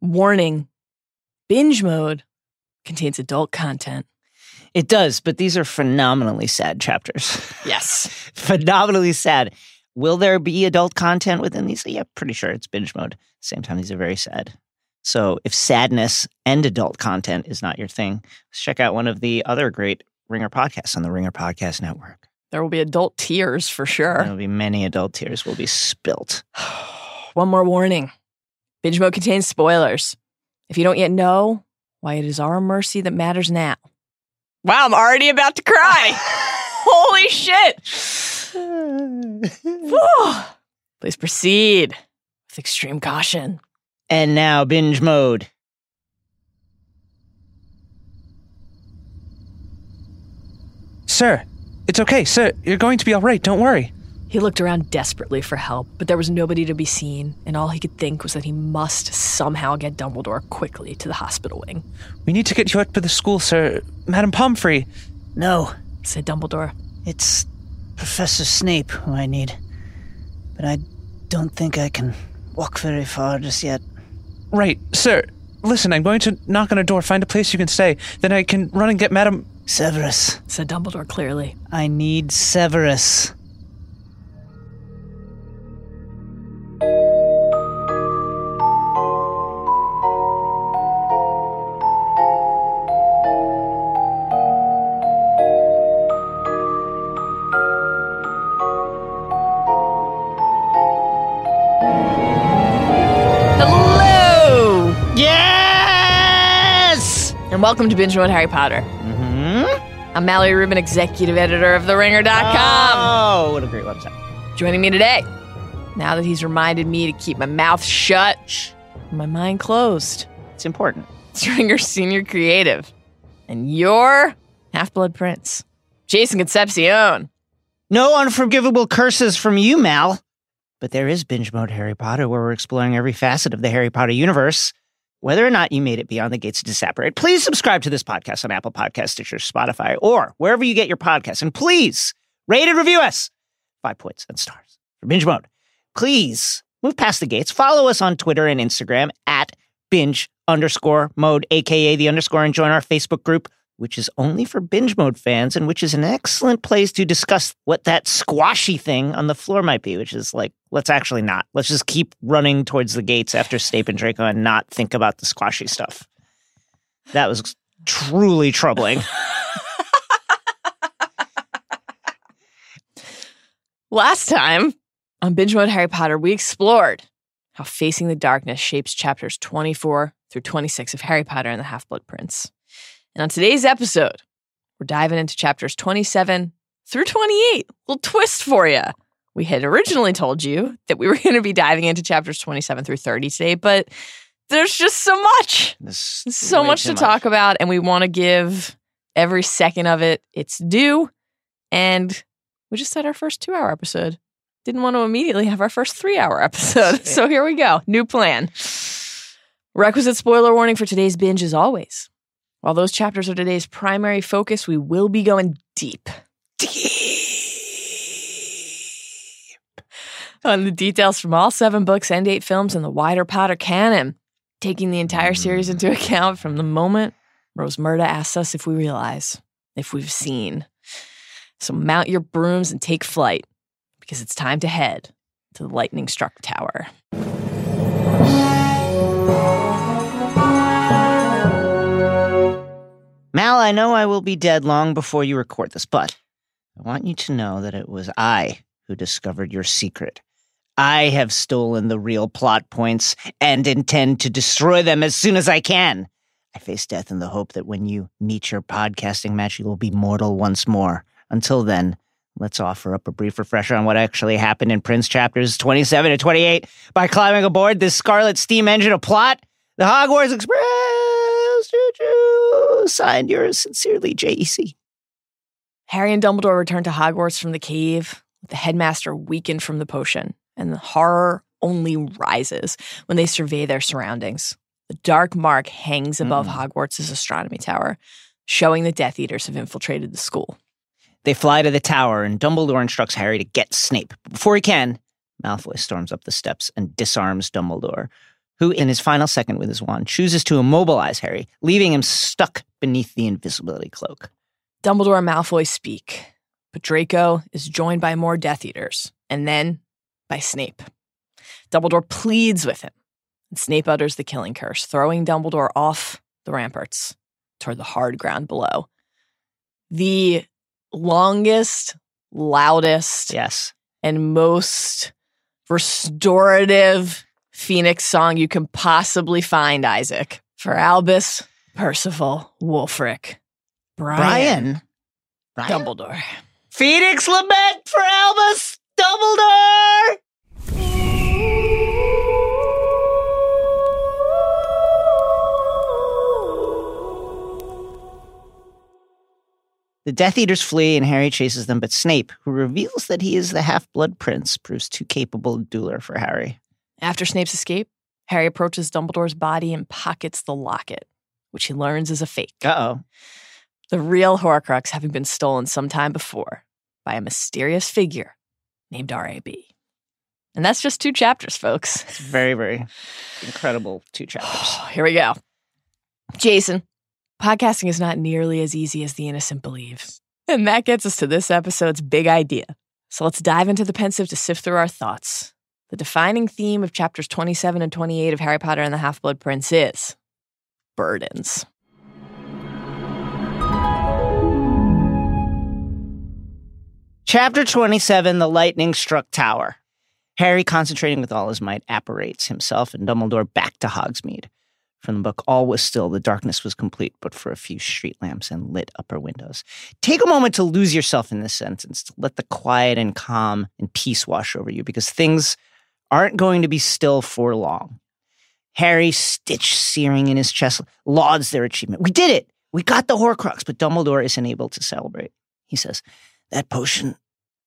Warning binge mode contains adult content. It does, but these are phenomenally sad chapters. Yes. phenomenally sad. Will there be adult content within these? Yeah, pretty sure it's binge mode. Same time, these are very sad. So if sadness and adult content is not your thing, let's check out one of the other great Ringer podcasts on the Ringer Podcast Network. There will be adult tears for sure. There will be many adult tears will be spilt. One more warning binge mode contains spoilers. If you don't yet know why it is our mercy that matters now. Wow, I'm already about to cry. Holy shit. Please proceed with extreme caution. And now binge mode. Sir, it's okay, sir. You're going to be all right. Don't worry. He looked around desperately for help, but there was nobody to be seen, and all he could think was that he must somehow get Dumbledore quickly to the hospital wing. We need to get you out to the school, sir. Madam Pomfrey. No, Said Dumbledore. it's Professor Snape who I need. But I don't think I can walk very far just yet. Right, sir. Listen, I'm going to knock on a door, find a place you can stay. Then I can run and get Madam. Severus. Said Dumbledore clearly. I need Severus. And welcome to Binge Mode Harry Potter. hmm I'm Mallory Rubin, executive editor of TheRinger.com. Oh, what a great website. Joining me today, now that he's reminded me to keep my mouth shut, my mind closed, It's important. it's Ringer Senior Creative. And your Half Blood Prince, Jason Concepcion. No unforgivable curses from you, Mal. But there is binge mode Harry Potter where we're exploring every facet of the Harry Potter universe. Whether or not you made it beyond the gates of Disapparate, please subscribe to this podcast on Apple Podcasts, Stitcher, Spotify, or wherever you get your podcasts. And please rate and review us. Five points and stars for binge mode. Please move past the gates. Follow us on Twitter and Instagram at binge underscore mode, aka the underscore, and join our Facebook group, which is only for binge mode fans and which is an excellent place to discuss what that squashy thing on the floor might be, which is like, let's actually not. Let's just keep running towards the gates after Snape and Draco and not think about the squashy stuff. That was truly troubling. Last time on Binge Mode Harry Potter, we explored how facing the darkness shapes chapters 24 through 26 of Harry Potter and the Half Blood Prince. And on today's episode, we're diving into chapters 27 through 28. Little twist for you. We had originally told you that we were going to be diving into chapters 27 through 30 today, but there's just so much. This so much to talk about, and we want to give every second of it its due. And we just had our first two hour episode. Didn't want to immediately have our first three hour episode. So here we go. New plan. Requisite spoiler warning for today's binge as always. While those chapters are today's primary focus, we will be going deep Deep. on the details from all seven books and eight films in the wider Potter canon, taking the entire series into mm. account from the moment Rosmerta asks us if we realize, if we've seen. So mount your brooms and take flight, because it's time to head to the lightning struck tower. Mal, I know I will be dead long before you record this, but I want you to know that it was I who discovered your secret. I have stolen the real plot points and intend to destroy them as soon as I can. I face death in the hope that when you meet your podcasting match, you will be mortal once more. Until then, let's offer up a brief refresher on what actually happened in Prince chapters 27 to 28 by climbing aboard this Scarlet Steam engine of plot, the Hogwarts Express. Choo-choo. Signed yours sincerely, JEC. Harry and Dumbledore return to Hogwarts from the cave, with the headmaster weakened from the potion, and the horror only rises when they survey their surroundings. The dark mark hangs above Mm. Hogwarts' astronomy tower, showing the Death Eaters have infiltrated the school. They fly to the tower, and Dumbledore instructs Harry to get Snape. But before he can, Malfoy storms up the steps and disarms Dumbledore, who, in his final second with his wand, chooses to immobilize Harry, leaving him stuck beneath the invisibility cloak. Dumbledore and Malfoy speak, but Draco is joined by more Death Eaters, and then by Snape. Dumbledore pleads with him, and Snape utters the killing curse, throwing Dumbledore off the ramparts toward the hard ground below. The longest, loudest, Yes. and most restorative Phoenix song you can possibly find, Isaac. For Albus, Percival, Wulfric, Brian, Brian. Dumbledore. Phoenix lament for Albus Dumbledore. The Death Eaters flee and Harry chases them, but Snape, who reveals that he is the half blood prince, proves too capable a dueler for Harry. After Snape's escape, Harry approaches Dumbledore's body and pockets the locket, which he learns is a fake. Uh oh. The real Horcrux having been stolen some time before by a mysterious figure named R.A.B. And that's just two chapters, folks. It's very, very incredible two chapters. Here we go. Jason, podcasting is not nearly as easy as the innocent believe. And that gets us to this episode's big idea. So let's dive into the Pensieve to sift through our thoughts. The defining theme of chapters 27 and 28 of Harry Potter and the Half Blood Prince is burdens. Chapter 27 The Lightning Struck Tower. Harry, concentrating with all his might, apparates himself and Dumbledore back to Hogsmeade. From the book, all was still, the darkness was complete, but for a few street lamps and lit upper windows. Take a moment to lose yourself in this sentence, to let the quiet and calm and peace wash over you, because things aren't going to be still for long. Harry, stitch searing in his chest, lauds their achievement. We did it! We got the Horcrux, but Dumbledore isn't able to celebrate. He says, That potion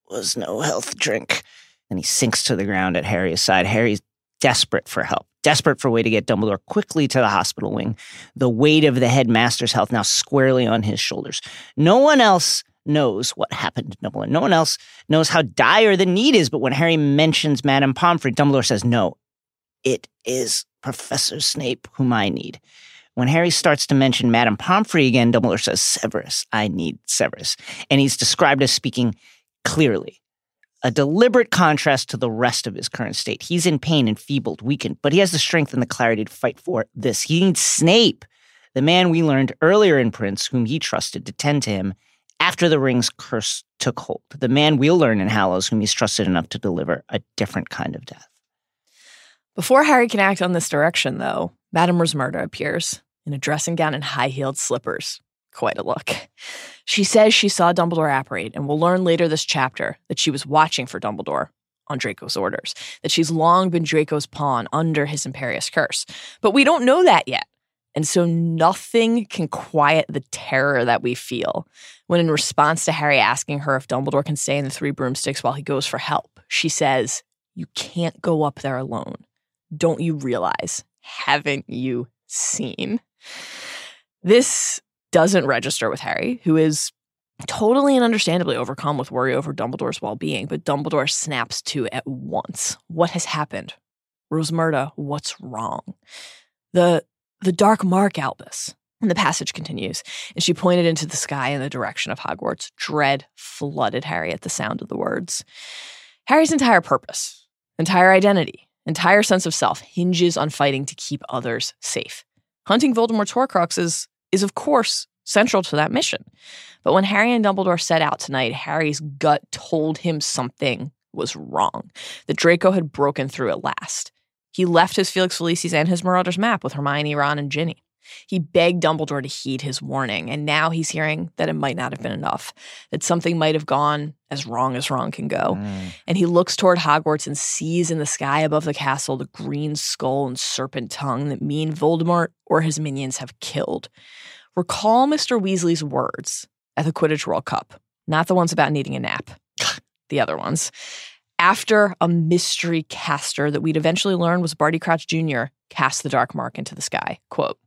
was no health drink. And he sinks to the ground at Harry's side. Harry's desperate for help, desperate for a way to get Dumbledore quickly to the hospital wing. The weight of the headmaster's health now squarely on his shoulders. No one else knows what happened to Dumbledore. No one else knows how dire the need is. But when Harry mentions Madame Pomfrey, Dumbledore says, No, it is Professor Snape whom I need. When Harry starts to mention Madame Pomfrey again, Dumbledore says, Severus, I need Severus. And he's described as speaking clearly. A deliberate contrast to the rest of his current state. He's in pain, enfeebled, weakened, but he has the strength and the clarity to fight for this. He needs Snape, the man we learned earlier in Prince, whom he trusted to tend to him after the ring's curse took hold. The man we'll learn in Hallows, whom he's trusted enough to deliver a different kind of death. Before Harry can act on this direction, though, Madame Rosmerta appears in a dressing gown and high heeled slippers. Quite a look. She says she saw Dumbledore apparate, and we'll learn later this chapter that she was watching for Dumbledore on Draco's orders, that she's long been Draco's pawn under his Imperius curse. But we don't know that yet. And so nothing can quiet the terror that we feel when, in response to Harry asking her if Dumbledore can stay in the Three Broomsticks while he goes for help, she says, You can't go up there alone. Don't you realize? Haven't you seen? This doesn't register with Harry, who is totally and understandably overcome with worry over Dumbledore's well being, but Dumbledore snaps to at once. What has happened? Rosmerta, what's wrong? The the dark mark, Albus. And the passage continues, and she pointed into the sky in the direction of Hogwarts. Dread flooded Harry at the sound of the words. Harry's entire purpose, entire identity, entire sense of self hinges on fighting to keep others safe. Hunting Voldemort's Horcrux is, of course, central to that mission. But when Harry and Dumbledore set out tonight, Harry's gut told him something was wrong. That Draco had broken through at last. He left his Felix Felicis and his Marauders map with Hermione, Ron, and Ginny. He begged Dumbledore to heed his warning, and now he's hearing that it might not have been enough, that something might have gone as wrong as wrong can go. Mm. And he looks toward Hogwarts and sees in the sky above the castle the green skull and serpent tongue that mean Voldemort or his minions have killed. Recall Mr. Weasley's words at the Quidditch World Cup, not the ones about needing a nap, the other ones. After a mystery caster that we'd eventually learn was Barty Crouch Jr. cast the dark mark into the sky. Quote,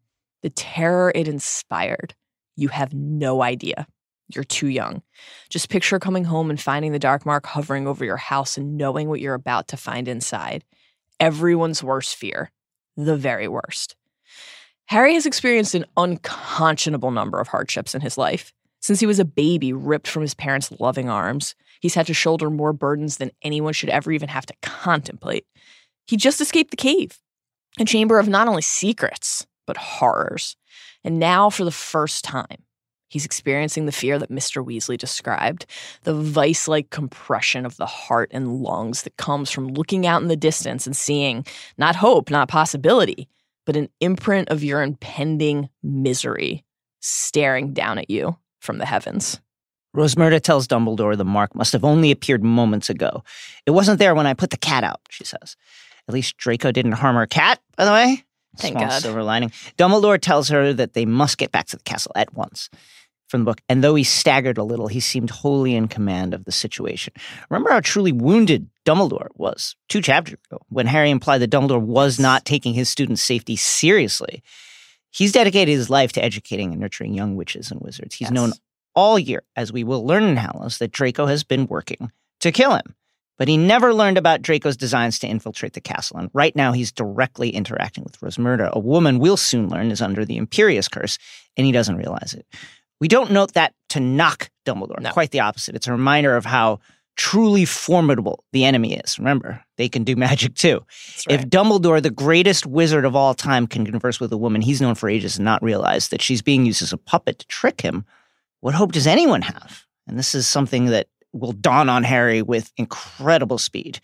the terror it inspired, you have no idea. You're too young. Just picture coming home and finding the dark mark hovering over your house and knowing what you're about to find inside. Everyone's worst fear. the very worst. Harry has experienced an unconscionable number of hardships in his life. Since he was a baby ripped from his parents' loving arms, he's had to shoulder more burdens than anyone should ever even have to contemplate. He just escaped the cave, a chamber of not only secrets, but horrors. And now, for the first time, he's experiencing the fear that Mr. Weasley described the vice like compression of the heart and lungs that comes from looking out in the distance and seeing not hope, not possibility, but an imprint of your impending misery staring down at you from the heavens. Rosmerta tells Dumbledore the mark must have only appeared moments ago. It wasn't there when I put the cat out, she says. At least Draco didn't harm her cat, by the way. Thank Small God. silver lining. Dumbledore tells her that they must get back to the castle at once. From the book, and though he staggered a little, he seemed wholly in command of the situation. Remember how truly wounded Dumbledore was two chapters ago when Harry implied that Dumbledore was not taking his students' safety seriously. He's dedicated his life to educating and nurturing young witches and wizards. He's Yes. known all year, as we will learn in Hallows, that Draco has been working to kill him. But he never learned about Draco's designs to infiltrate the castle, and right now he's directly interacting with Rosmerta, a woman we'll soon learn is under the Imperius curse, and he doesn't realize it. We don't note that to knock Dumbledore. No. Quite the opposite. It's a reminder of how truly formidable the enemy is. Remember, they can do magic too. That's If. Dumbledore, the greatest wizard of all time, can converse with a woman he's known for ages and not realize that she's being used as a puppet to trick him, what hope does anyone have? And this is something that will dawn on Harry with incredible speed.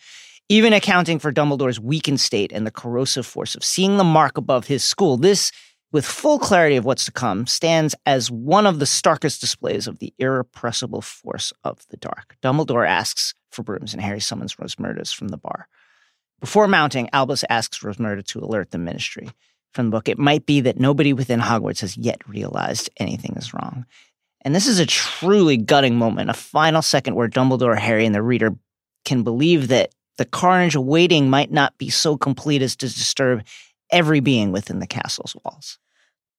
Even accounting for Dumbledore's weakened state and the corrosive force of seeing the mark above his school, this, with full clarity of what's to come, stands as one of the starkest displays of the irrepressible force of the dark. Dumbledore asks for brooms, and Harry summons Rosmerta's from the bar. Before mounting, Albus asks Rosmerta to alert the ministry. From the book, it might be that nobody within Hogwarts has yet realized anything is wrong. And this is a truly gutting moment, a final second where Dumbledore, Harry, and the reader can believe that the carnage awaiting might not be so complete as to disturb every being within the castle's walls.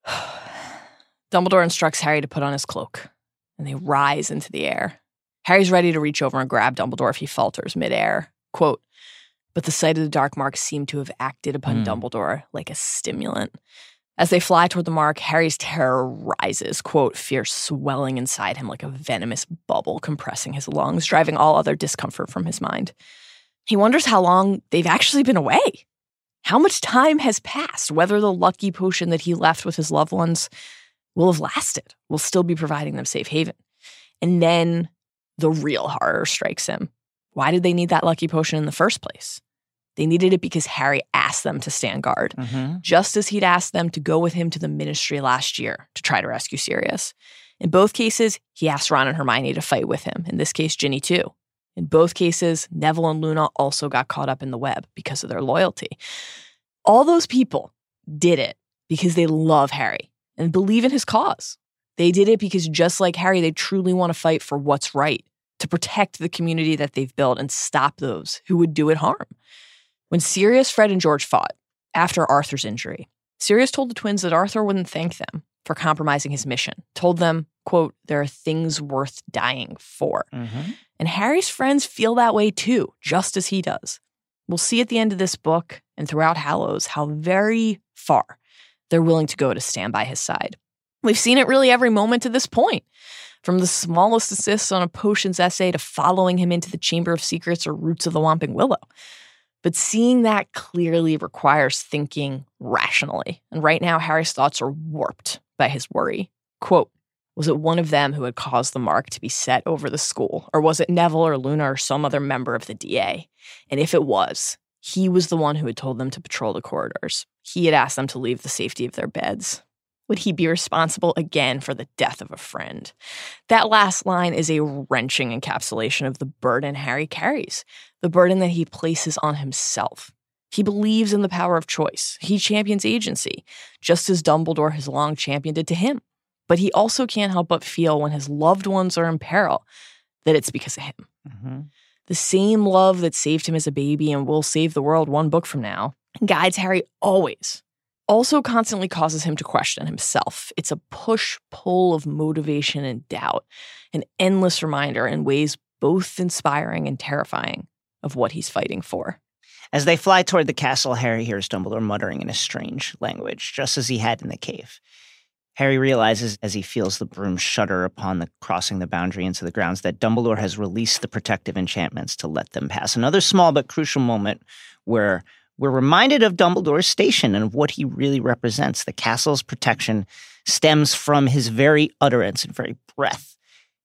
Dumbledore instructs Harry to put on his cloak, and they rise into the air. Harry's ready to reach over and grab Dumbledore if he falters midair. Quote, but the sight of the dark mark seemed to have acted upon Hmm. Dumbledore like a stimulant. As they fly toward the mark, Harry's terror rises, quote, fear swelling inside him like a venomous bubble compressing his lungs, driving all other discomfort from his mind. He wonders how long they've actually been away. How much time has passed, whether the lucky potion that he left with his loved ones will have lasted, will still be providing them safe haven. And then the real horror strikes him. Why did they need that lucky potion in the first place? They needed it because Harry asked them to stand guard, Mm-hmm. just as he'd asked them to go with him to the ministry last year to try to rescue Sirius. In both cases, he asked Ron and Hermione to fight with him. In this case, Ginny too. In both cases, Neville and Luna also got caught up in the web because of their loyalty. All those people did it because they love Harry and believe in his cause. They did it because, just like Harry, they truly want to fight for what's right, to protect the community that they've built and stop those who would do it harm. When Sirius, Fred, and George fought after Arthur's injury, Sirius told the twins that Arthur wouldn't thank them for compromising his mission, told them, quote, there are things worth dying for. Mm-hmm. And Harry's friends feel that way too, just as he does. We'll see at the end of this book and throughout Hallows how very far they're willing to go to stand by his side. We've seen it really every moment to this point, from the smallest assists on a potions essay to following him into the Chamber of Secrets or Roots of the Whomping Willow. But seeing that clearly requires thinking rationally. And right now, Harry's thoughts are warped by his worry. Quote, was it one of them who had caused the mark to be set over the school? Or was it Neville or Luna or some other member of the DA? And if it was, he was the one who had told them to patrol the corridors. He had asked them to leave the safety of their beds. Would he be responsible again for the death of a friend? That last line is a wrenching encapsulation of the burden Harry carries, the burden that he places on himself. He believes in the power of choice. He champions agency, just as Dumbledore has long championed it to him. But he also can't help but feel when his loved ones are in peril that it's because of him. Mm-hmm. The same love that saved him as a baby and will save the world one book from now guides Harry always. Also, constantly causes him to question himself. It's a push pull of motivation and doubt, an endless reminder in ways both inspiring and terrifying of what he's fighting for. As they fly toward the castle, Harry hears Dumbledore muttering in a strange language, just as he had in the cave. Harry realizes as he feels the broom shudder upon the crossing the boundary into the grounds that Dumbledore has released the protective enchantments to let them pass. Another small but crucial moment where we're reminded of Dumbledore's station and of what he really represents. The castle's protection stems from his very utterance and very breath.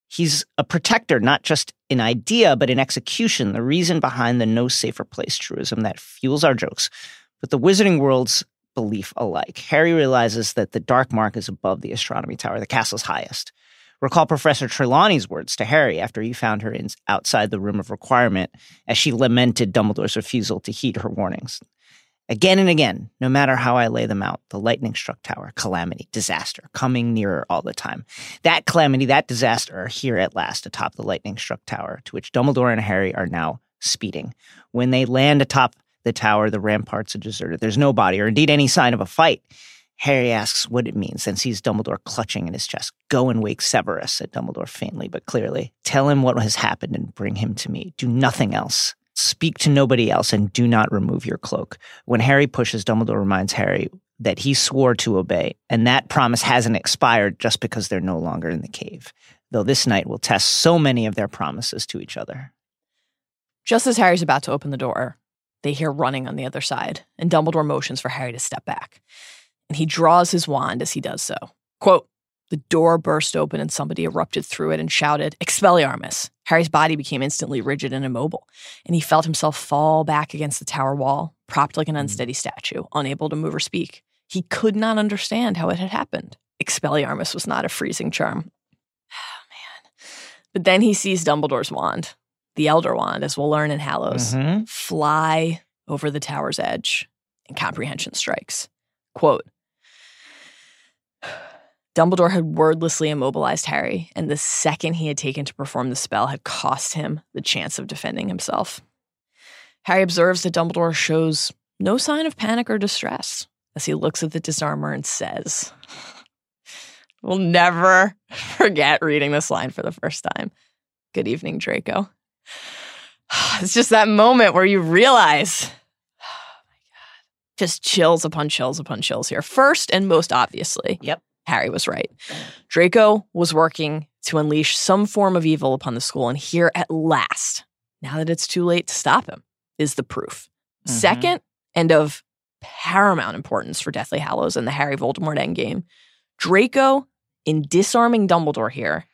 He's a protector, not just in idea, but in execution, the reason behind the no safer place truism that fuels our jokes, but the wizarding world's belief alike. Harry realizes that the Dark Mark is above the astronomy tower, the castle's highest. Recall Professor Trelawney's words to Harry after he found her in, outside the room of requirement as she lamented Dumbledore's refusal to heed her warnings. Again and again, no matter how I lay them out, the lightning struck tower, calamity, disaster, coming nearer all the time. That calamity, that disaster are here at last atop the lightning struck tower, to which Dumbledore and Harry are now speeding. When they land atop the tower, the ramparts are deserted. There's no body, or indeed any sign of a fight. Harry asks what it means and sees Dumbledore clutching in his chest. Go and wake Severus, said Dumbledore faintly but clearly. Tell him what has happened and bring him to me. Do nothing else. Speak to nobody else and do not remove your cloak. When Harry pushes, Dumbledore reminds Harry that he swore to obey, and that promise hasn't expired just because they're no longer in the cave, though this night will test so many of their promises to each other. Just as Harry's about to open the door, they hear running on the other side, and Dumbledore motions for Harry to step back. And he draws his wand as he does so. Quote, the door burst open and somebody erupted through it and shouted, Expelliarmus! Harry's body became instantly rigid and immobile, and he felt himself fall back against the tower wall, propped like an Hmm. unsteady statue, unable to move or speak. He could not understand how it had happened. Expelliarmus was not a freezing charm. Oh, man. But then he sees Dumbledore's wand, the Elder Wand, as we'll learn in Hallows, Mhm. fly over the tower's edge, and comprehension strikes. Quote, Dumbledore had wordlessly immobilized Harry, and the second he had taken to perform the spell had cost him the chance of defending himself. Harry observes that Dumbledore shows no sign of panic or distress as he looks at the disarmer and says, We'll never forget reading this line for the first time. Good evening, Draco. It's just that moment where you realize, oh my God, just chills upon chills upon chills here. First and most obviously, Yep. Harry was right. Draco was working to unleash some form of evil upon the school, and here at last, now that it's too late to stop him, is the proof. Mhm. Second, and of paramount importance for Deathly Hallows and the Harry Voldemort endgame, Draco, in disarming Dumbledore here,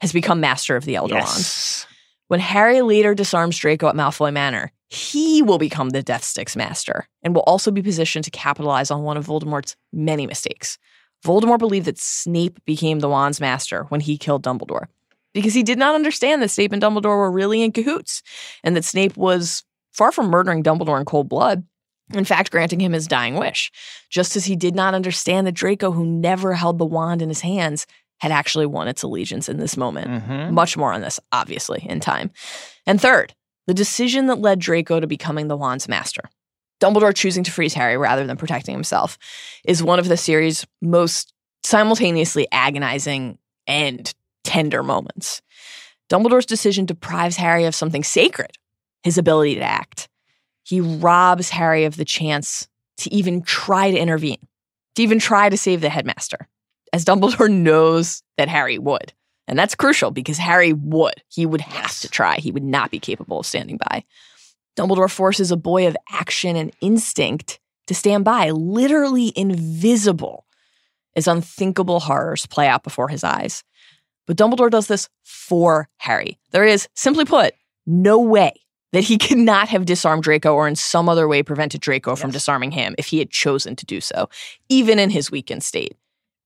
has become master of the Elder Wand. Yes. When Harry later disarms Draco at Malfoy Manor, he will become the Death Stick's master and will also be positioned to capitalize on one of Voldemort's many mistakes. Voldemort believed that Snape became the wand's master when he killed Dumbledore because he did not understand that Snape and Dumbledore were really in cahoots and that Snape was far from murdering Dumbledore in cold blood. In fact, granting him his dying wish, just as he did not understand that Draco, who never held the wand in his hands, had actually won its allegiance in this moment. Mhm. Much more on this, obviously, in time. And third, the decision that led Draco to becoming the wand's master. Dumbledore choosing to freeze Harry rather than protecting himself is one of the series' most simultaneously agonizing and tender moments. Dumbledore's decision deprives Harry of something sacred, his ability to act. He robs Harry of the chance to even try to intervene, to even try to save the headmaster, as Dumbledore knows that Harry would. And that's crucial because Harry would. He would have to try. He would not be capable of standing by. Dumbledore forces a boy of action and instinct to stand by, literally invisible, as unthinkable horrors play out before his eyes. But Dumbledore does this for Harry. There is, simply put, no way that he could not have disarmed Draco or in some other way prevented Draco from disarming him if he had chosen to do so, even in his weakened state.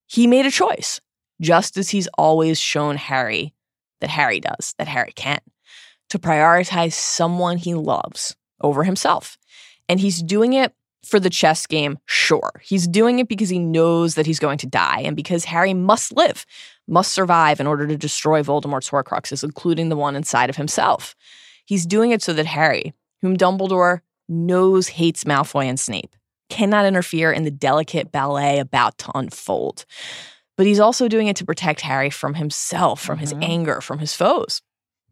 He made a choice, just as he's always shown Harry that Harry does, that Harry can, to prioritize someone he loves over himself. And he's doing it for the chess game, sure. He's doing it because he knows that he's going to die and because Harry must live, must survive in order to destroy Voldemort's Horcruxes, including the one inside of himself. He's doing it so that Harry, whom Dumbledore knows hates Malfoy and Snape, cannot interfere in the delicate ballet about to unfold. But he's also doing it to protect Harry from himself, from his Mhm. anger, from his foes.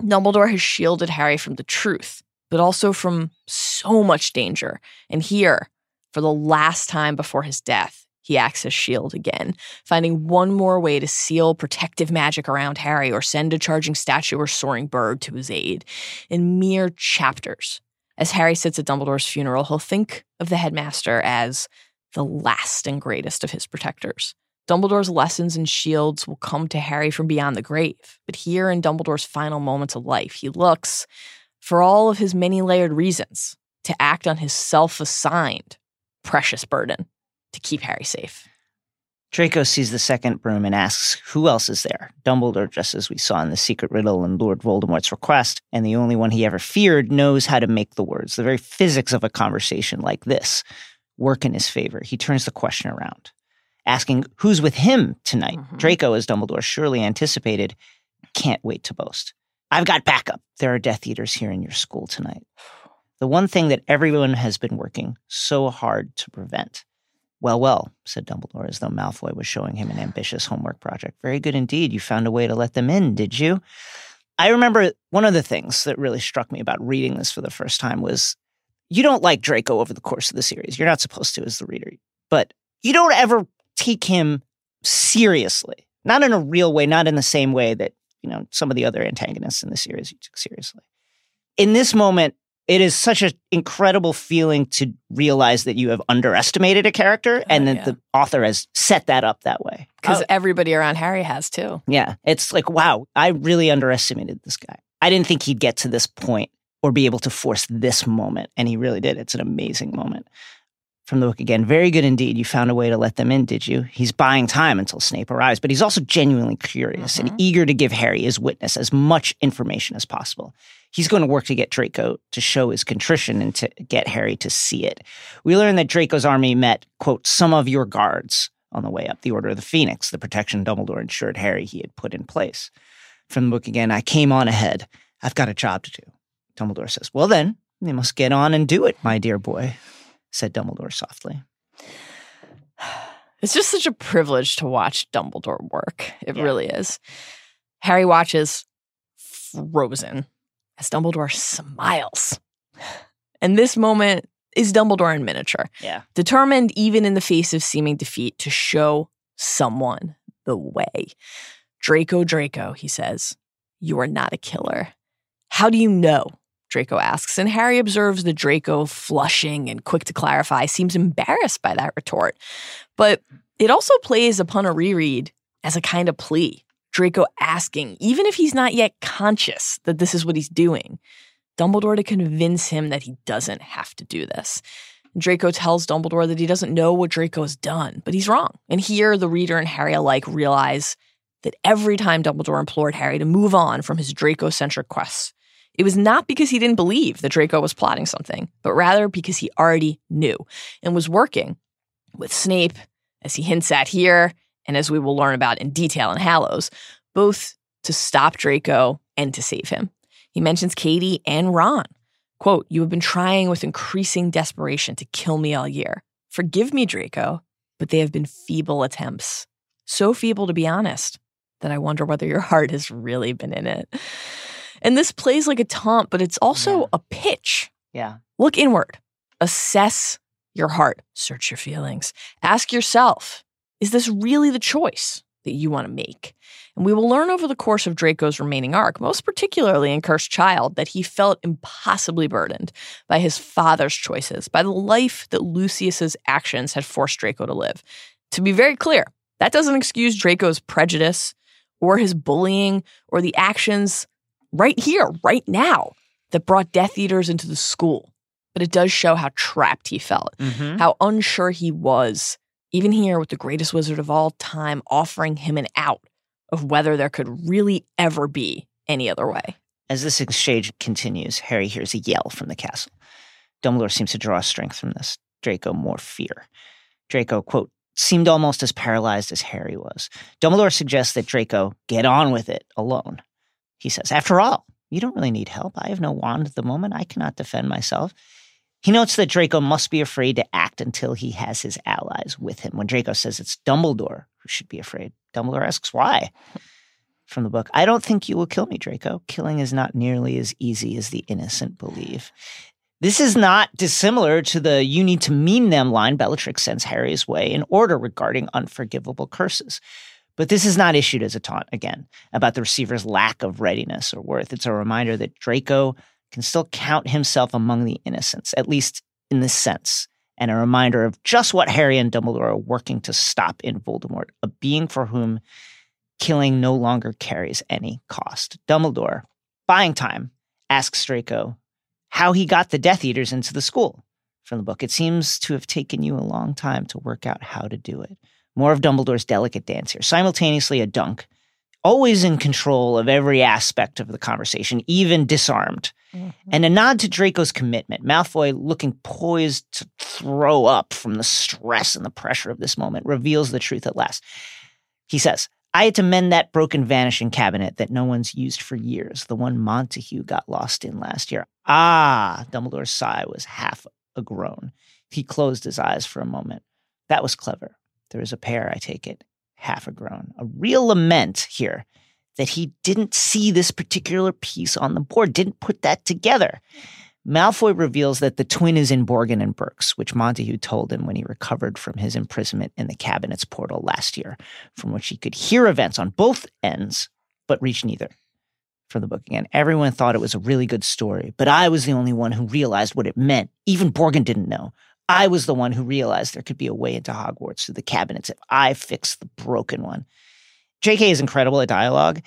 Dumbledore has shielded Harry from the truth, but also from so much danger. And here, for the last time before his death, he acts as shield again, finding one more way to seal protective magic around Harry or send a charging statue or soaring bird to his aid. In mere chapters, as Harry sits at Dumbledore's funeral, he'll think of the headmaster as the last and greatest of his protectors. Dumbledore's lessons and shields will come to Harry from beyond the grave, but here in Dumbledore's final moments of life, he looks, for all of his many layered reasons, to act on his self assigned precious burden to keep Harry safe. Draco sees the second broom and asks, Who else is there? Dumbledore, just as we saw in the secret riddle and Lord Voldemort's request, and the only one he ever feared, knows how to make the words, the very physics of a conversation like this, work in his favor. He turns the question around, asking, Who's with him tonight? Mhm. Draco, as Dumbledore surely anticipated, can't wait to boast. I've got backup. There are Death Eaters here in your school tonight. The one thing that everyone has been working so hard to prevent. Well, well, said Dumbledore, as though Malfoy was showing him an ambitious homework project. Very good indeed. You found a way to let them in, did you? I remember one of the things that really struck me about reading this for the first time was you don't like Draco over the course of the series. You're not supposed to as the reader, but you don't ever take him seriously. Not in a real way, not in the same way that, you know, some of the other antagonists in the series you took seriously. In this moment, it is such an incredible feeling to realize that you have underestimated a character and that yeah. the author has set that up that way. Because Oh, everybody around Harry has too. yeah, it's like, wow, I really underestimated this guy. I didn't think he'd get to this point or be able to force this moment. And he really did. It's an amazing moment. From the book again, very good indeed. You found a way to let them in, did you? He's buying time until Snape arrives, but he's also genuinely curious and Mhm. eager to give Harry, his witness, as much information as possible. He's going to work to get Draco to show his contrition and to get Harry to see it. We learn that Draco's army met, quote, some of your guards on the way up, the Order of the Phoenix, the protection Dumbledore ensured Harry he had put in place. From the book again, I came on ahead. I've got a job to do. Dumbledore says, Well, then, you must get on and do it, my dear boy, said Dumbledore softly. It's just such a privilege to watch Dumbledore work. It Yeah. really is. Harry watches frozen as Dumbledore smiles. And this moment is Dumbledore in miniature, Yeah. determined even in the face of seeming defeat to show someone the way. Draco, Draco, he says, you are not a killer. How do you know? Draco asks, and Harry observes the Draco flushing and quick to clarify, seems embarrassed by that retort. But it also plays upon a reread as a kind of plea. Draco asking, even if he's not yet conscious that this is what he's doing, Dumbledore to convince him that he doesn't have to do this. Draco tells Dumbledore that he doesn't know what Draco has done, but he's wrong. And here, the reader and Harry alike realize that every time Dumbledore implored Harry to move on from his Draco centric quests, it was not because he didn't believe that Draco was plotting something, but rather because he already knew and was working with Snape, as he hints at here, and as we will learn about in detail in Hallows, both to stop Draco and to save him. He mentions Katie and Ron. Quote, You have been trying with increasing desperation to kill me all year. Forgive me, Draco, but they have been feeble attempts. So feeble, to be honest, that I wonder whether your heart has really been in it. And this plays like a taunt, but it's also Yeah. a pitch. Yeah. Look inward, assess your heart, search your feelings, ask yourself, is this really the choice that you want to make? And we will learn over the course of Draco's remaining arc, most particularly in Cursed Child, that he felt impossibly burdened by his father's choices, by the life that Lucius's actions had forced Draco to live. To be very clear, that doesn't excuse Draco's prejudice or his bullying or the actions right here, right now, that brought Death Eaters into the school. But it does show how trapped he felt, Mm-hmm. how unsure he was, even here with the greatest wizard of all time offering him an out of whether there could really ever be any other way. As this exchange continues, Harry hears a yell from the castle. Dumbledore seems to draw strength from this. Draco more fear. Draco, quote, seemed almost as paralyzed as Harry was. Dumbledore suggests that Draco get on with it alone. He says, After all, you don't really need help. I have no wand at the moment. I cannot defend myself. He notes that Draco must be afraid to act until he has his allies with him. When Draco says it's Dumbledore who should be afraid, Dumbledore asks why. from the book. I don't think you will kill me, Draco. Killing is not nearly as easy as the innocent believe. This is not dissimilar to the you need to mean them line Bellatrix sends Harry's way in order regarding unforgivable curses. But this is not issued as a taunt, again, about the receiver's lack of readiness or worth. It's a reminder that Draco can still count himself among the innocents, at least in this sense, and a reminder of just what Harry and Dumbledore are working to stop in Voldemort, a being for whom killing no longer carries any cost. Dumbledore, buying time, asks Draco how he got the Death Eaters into the school. From the book, it seems to have taken you a long time to work out how to do it. More of Dumbledore's delicate dance here, simultaneously a dunk, always in control of every aspect of the conversation, even disarmed. Mm-hmm. And a nod to Draco's commitment, Malfoy looking poised to throw up from the stress and the pressure of this moment, reveals the truth at last. He says, I had to mend that broken vanishing cabinet that no one's used for years, the one Montague got lost in last year. Ah, Dumbledore's sigh was half a groan. He closed his eyes for a moment. That was clever. There is a pair, I take it, half a groan. A real lament here that he didn't see this particular piece on the board, didn't put that together. Malfoy reveals that the twin is in Borgin and Burkes, which Montague told him when he recovered from his imprisonment in the cabinet's portal last year, from which he could hear events on both ends, but reach neither. From the book again, everyone thought it was a really good story, but I was the only one who realized what it meant. Even Borgin didn't know. I was the one who realized there could be a way into Hogwarts through the cabinets if I fixed the broken one. JK is incredible at dialogue.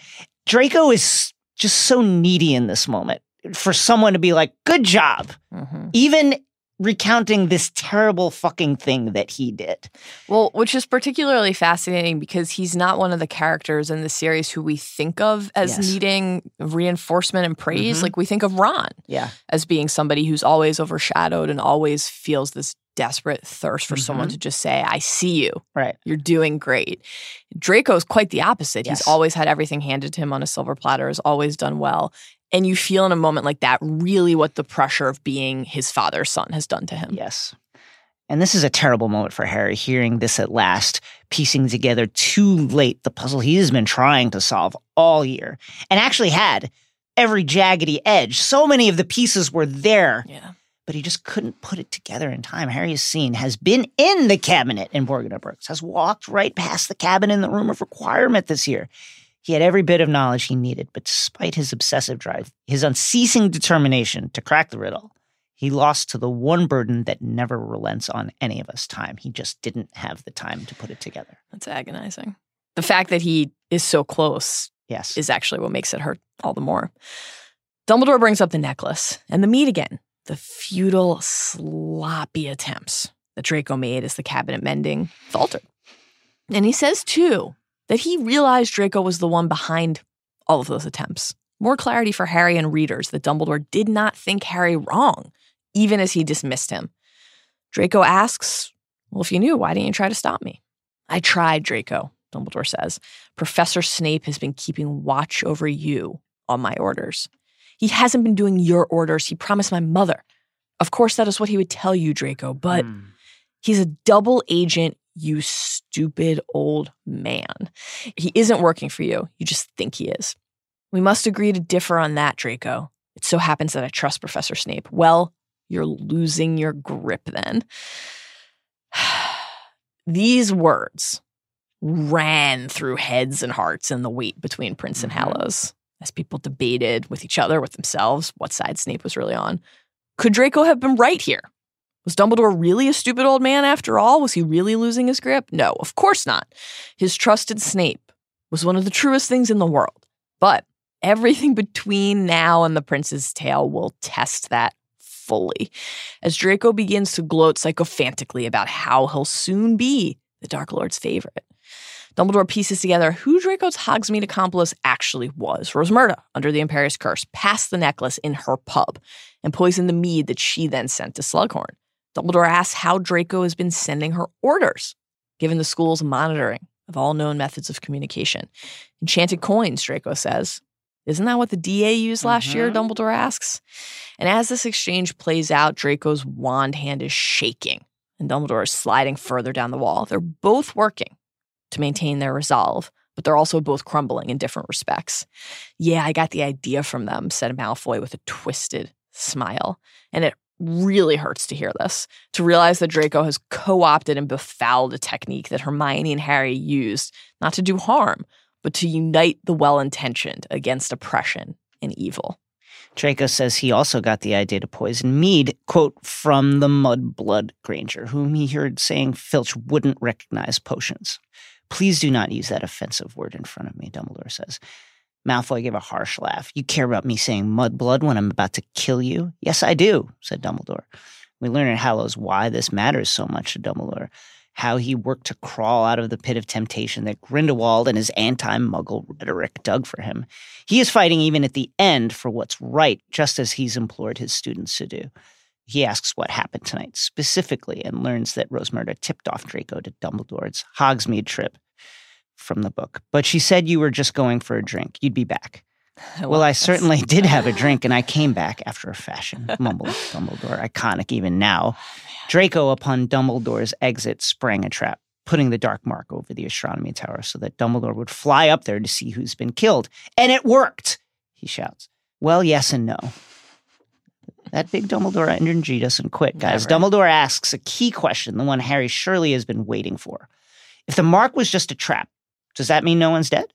Draco is just so needy in this moment for someone to be like, good job. Mm-hmm. Even recounting this terrible fucking thing that he did. Well, which is particularly fascinating because he's not one of the characters in the series who we think of as yes. needing reinforcement and praise. Mm-hmm. Like we think of Ron yeah. as being somebody who's always overshadowed and always feels this desperate thirst for mm-hmm. someone to just say, I see you. Right. You're doing great. Draco's quite the opposite. Yes. He's always had everything handed to him on a silver platter, has always done well. And you feel in a moment like that really what the pressure of being his father's son has done to him. Yes. And this is a terrible moment for Harry, hearing this at last, piecing together too late the puzzle he has been trying to solve all year and actually had every jaggedy edge. So many of the pieces were there. Yeah. But he just couldn't put it together in time. Harry has seen, has been in the cabinet in Borgin and Burkes, has walked right past the cabin in the room of requirement this year. He had every bit of knowledge he needed, but despite his obsessive drive, his unceasing determination to crack the riddle, he lost to the one burden that never relents on any of us time. He just didn't have the time to put it together. That's agonizing. The fact that he is so close yes. is actually what makes it hurt all the more. Dumbledore brings up the necklace and the mead again, the futile, sloppy attempts that Draco made as the cabinet mending faltered. And he says, too, that he realized Draco was the one behind all of those attempts. More clarity for Harry and readers that Dumbledore did not think Harry wrong, even as he dismissed him. Draco asks, Well, if you knew, why didn't you try to stop me? I tried, Draco, Dumbledore says. Professor Snape has been keeping watch over you on my orders. He hasn't been doing your orders. He promised my mother. Of course, that is what he would tell you, Draco, but mm. he's a double agent you stupid old man. He isn't working for you. You just think he is. We must agree to differ on that, Draco. It so happens that I trust Professor Snape. Well, you're losing your grip then. These words ran through heads and hearts in the wait between Prince and mm-hmm. Hallows as people debated with each other, with themselves, what side Snape was really on. Could Draco have been right here? Was Dumbledore really a stupid old man after all? Was he really losing his grip? No, of course not. His trusted Snape was one of the truest things in the world. But everything between now and the prince's tale will test that fully as Draco begins to gloat sycophantically about how he'll soon be the Dark Lord's favorite. Dumbledore pieces together who Draco's Hogsmeade accomplice actually was. Rosmerta, under the Imperius Curse, passed the necklace in her pub and poisoned the mead that she then sent to Slughorn. Dumbledore asks how Draco has been sending her orders, given the school's monitoring of all known methods of communication. Enchanted coins, Draco says. Isn't that what the DA used last mm-hmm. year? Dumbledore asks. And as this exchange plays out, Draco's wand hand is shaking and Dumbledore is sliding further down the wall. They're both working to maintain their resolve, but they're also both crumbling in different respects. Yeah, I got the idea from them, said Malfoy with a twisted smile. And it really hurts to hear this, to realize that Draco has co opted and befouled a technique that Hermione and Harry used not to do harm, but to unite the well intentioned against oppression and evil. Draco says he also got the idea to poison Mead, quote, from the Mudblood Granger, whom he heard saying Filch wouldn't recognize potions. Please do not use that offensive word in front of me, Dumbledore says. Malfoy gave a harsh laugh. You care about me saying mudblood when I'm about to kill you? Yes, I do, said Dumbledore. We learn in Hallows why this matters so much to Dumbledore, how he worked to crawl out of the pit of temptation that Grindelwald and his anti-muggle rhetoric dug for him. He is fighting even at the end for what's right, just as he's implored his students to do. He asks what happened tonight specifically and learns that Rosmerta tipped off Draco to Dumbledore's Hogsmeade trip from the book. But she said you were just going for a drink. You'd be back. Well, well I certainly did have a drink, and I came back after a fashion, mumbled Dumbledore, iconic even now. Oh, Draco, upon Dumbledore's exit, sprang a trap, putting the dark mark over the astronomy tower so that Dumbledore would fly up there to see who's been killed. And it worked, he shouts. Well, yes and no. That big Dumbledore energy doesn't quit, guys. Never. Dumbledore asks a key question, the one Harry surely has been waiting for. If the mark was just a trap, does that mean no one's dead?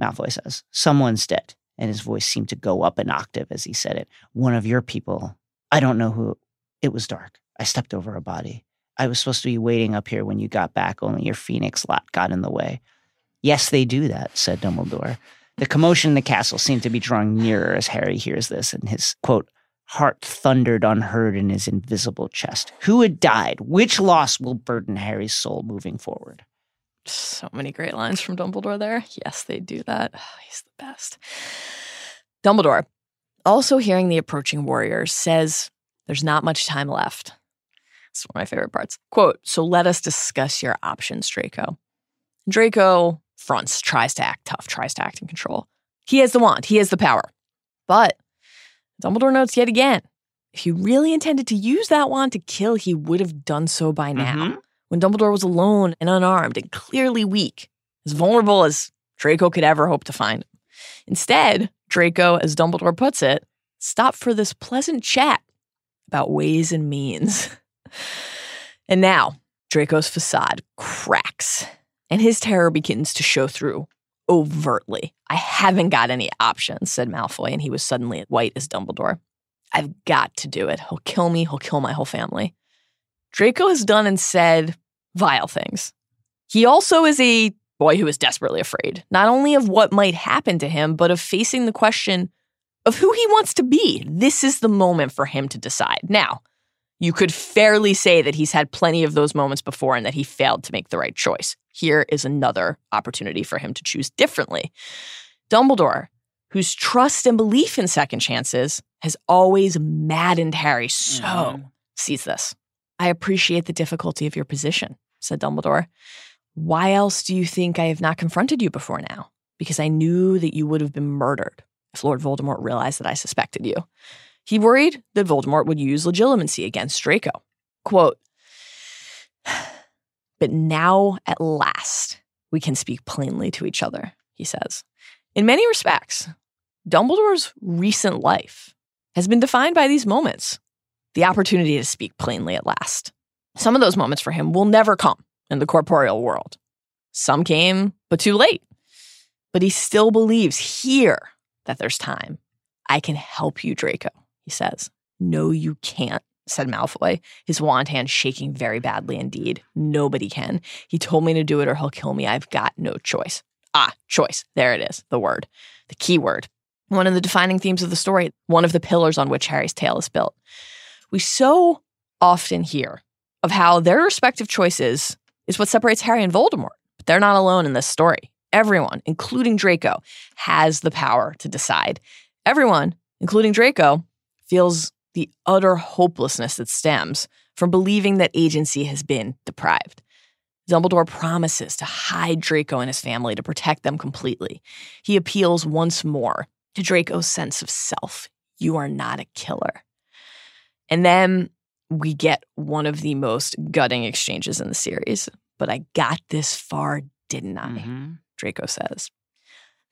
Malfoy says, Someone's dead. And his voice seemed to go up an octave as he said it. One of your people. I don't know who. It was dark. I stepped over a body. I was supposed to be waiting up here when you got back, only your phoenix lot got in the way. Yes, they do that, said Dumbledore. The commotion in the castle seemed to be drawing nearer as Harry hears this, and his, quote, heart thundered unheard in his invisible chest. Who had died? Which loss will burden Harry's soul moving forward? So many great lines from Dumbledore there. Yes, they do that. Oh, he's the best. Dumbledore, also hearing the approaching warriors, says there's not much time left. It's one of my favorite parts. Quote, so let us discuss your options, Draco. Draco fronts, tries to act tough, tries to act in control. He has the wand, he has the power. But Dumbledore notes yet again if he really intended to use that wand to kill, he would have done so by now. Mm-hmm when Dumbledore was alone and unarmed and clearly weak, as vulnerable as Draco could ever hope to find. Instead, Draco, as Dumbledore puts it, stopped for this pleasant chat about ways and means. and now, Draco's facade cracks, and his terror begins to show through overtly. I haven't got any options, said Malfoy, and he was suddenly white as Dumbledore. I've got to do it. He'll kill me, he'll kill my whole family. Draco has done and said vile things. He also is a boy who is desperately afraid, not only of what might happen to him, but of facing the question of who he wants to be. This is the moment for him to decide. Now, you could fairly say that he's had plenty of those moments before and that he failed to make the right choice. Here is another opportunity for him to choose differently. Dumbledore, whose trust and belief in second chances has always maddened Harry so, mm. sees this. I appreciate the difficulty of your position, said Dumbledore. Why else do you think I have not confronted you before now? Because I knew that you would have been murdered if Lord Voldemort realized that I suspected you. He worried that Voldemort would use Legilimency against Draco. Quote, but now at last we can speak plainly to each other, he says. In many respects, Dumbledore's recent life has been defined by these moments the opportunity to speak plainly at last. Some of those moments for him will never come in the corporeal world. Some came, but too late. But he still believes here that there's time. I can help you, Draco, he says. No, you can't, said Malfoy, his wand hand shaking very badly indeed. Nobody can. He told me to do it or he'll kill me. I've got no choice. Ah, choice. There it is, the word, the key word. One of the defining themes of the story, one of the pillars on which Harry's tale is built we so often hear of how their respective choices is what separates Harry and Voldemort. But they're not alone in this story. Everyone, including Draco, has the power to decide. Everyone, including Draco, feels the utter hopelessness that stems from believing that agency has been deprived. Dumbledore promises to hide Draco and his family to protect them completely. He appeals once more to Draco's sense of self. You are not a killer. And then we get one of the most gutting exchanges in the series. But I got this far, didn't I? Mm-hmm. Draco says.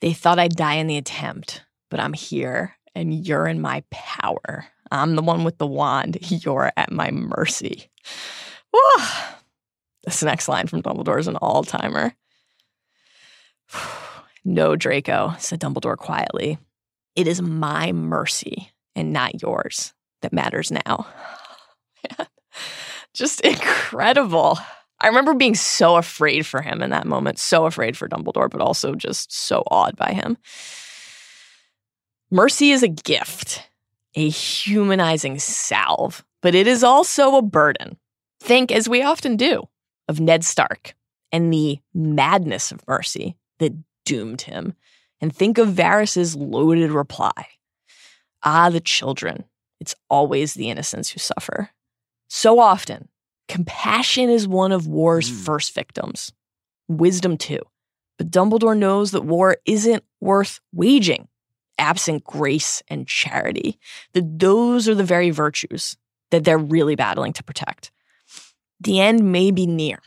They thought I'd die in the attempt, but I'm here and you're in my power. I'm the one with the wand. You're at my mercy. Whew. This next line from Dumbledore is an all timer. no, Draco, said Dumbledore quietly. It is my mercy and not yours that matters now. Just incredible. I remember being so afraid for him in that moment, so afraid for Dumbledore, but also just so awed by him. Mercy is a gift, a humanizing salve, but it is also a burden. Think, as we often do, of Ned Stark and the madness of mercy that doomed him, and think of Varys's loaded reply. Ah, the children. It's always the innocents who suffer. So often, compassion is one of war's mm. first victims. Wisdom, too. But Dumbledore knows that war isn't worth waging, absent grace and charity. That those are the very virtues that they're really battling to protect. The end may be near,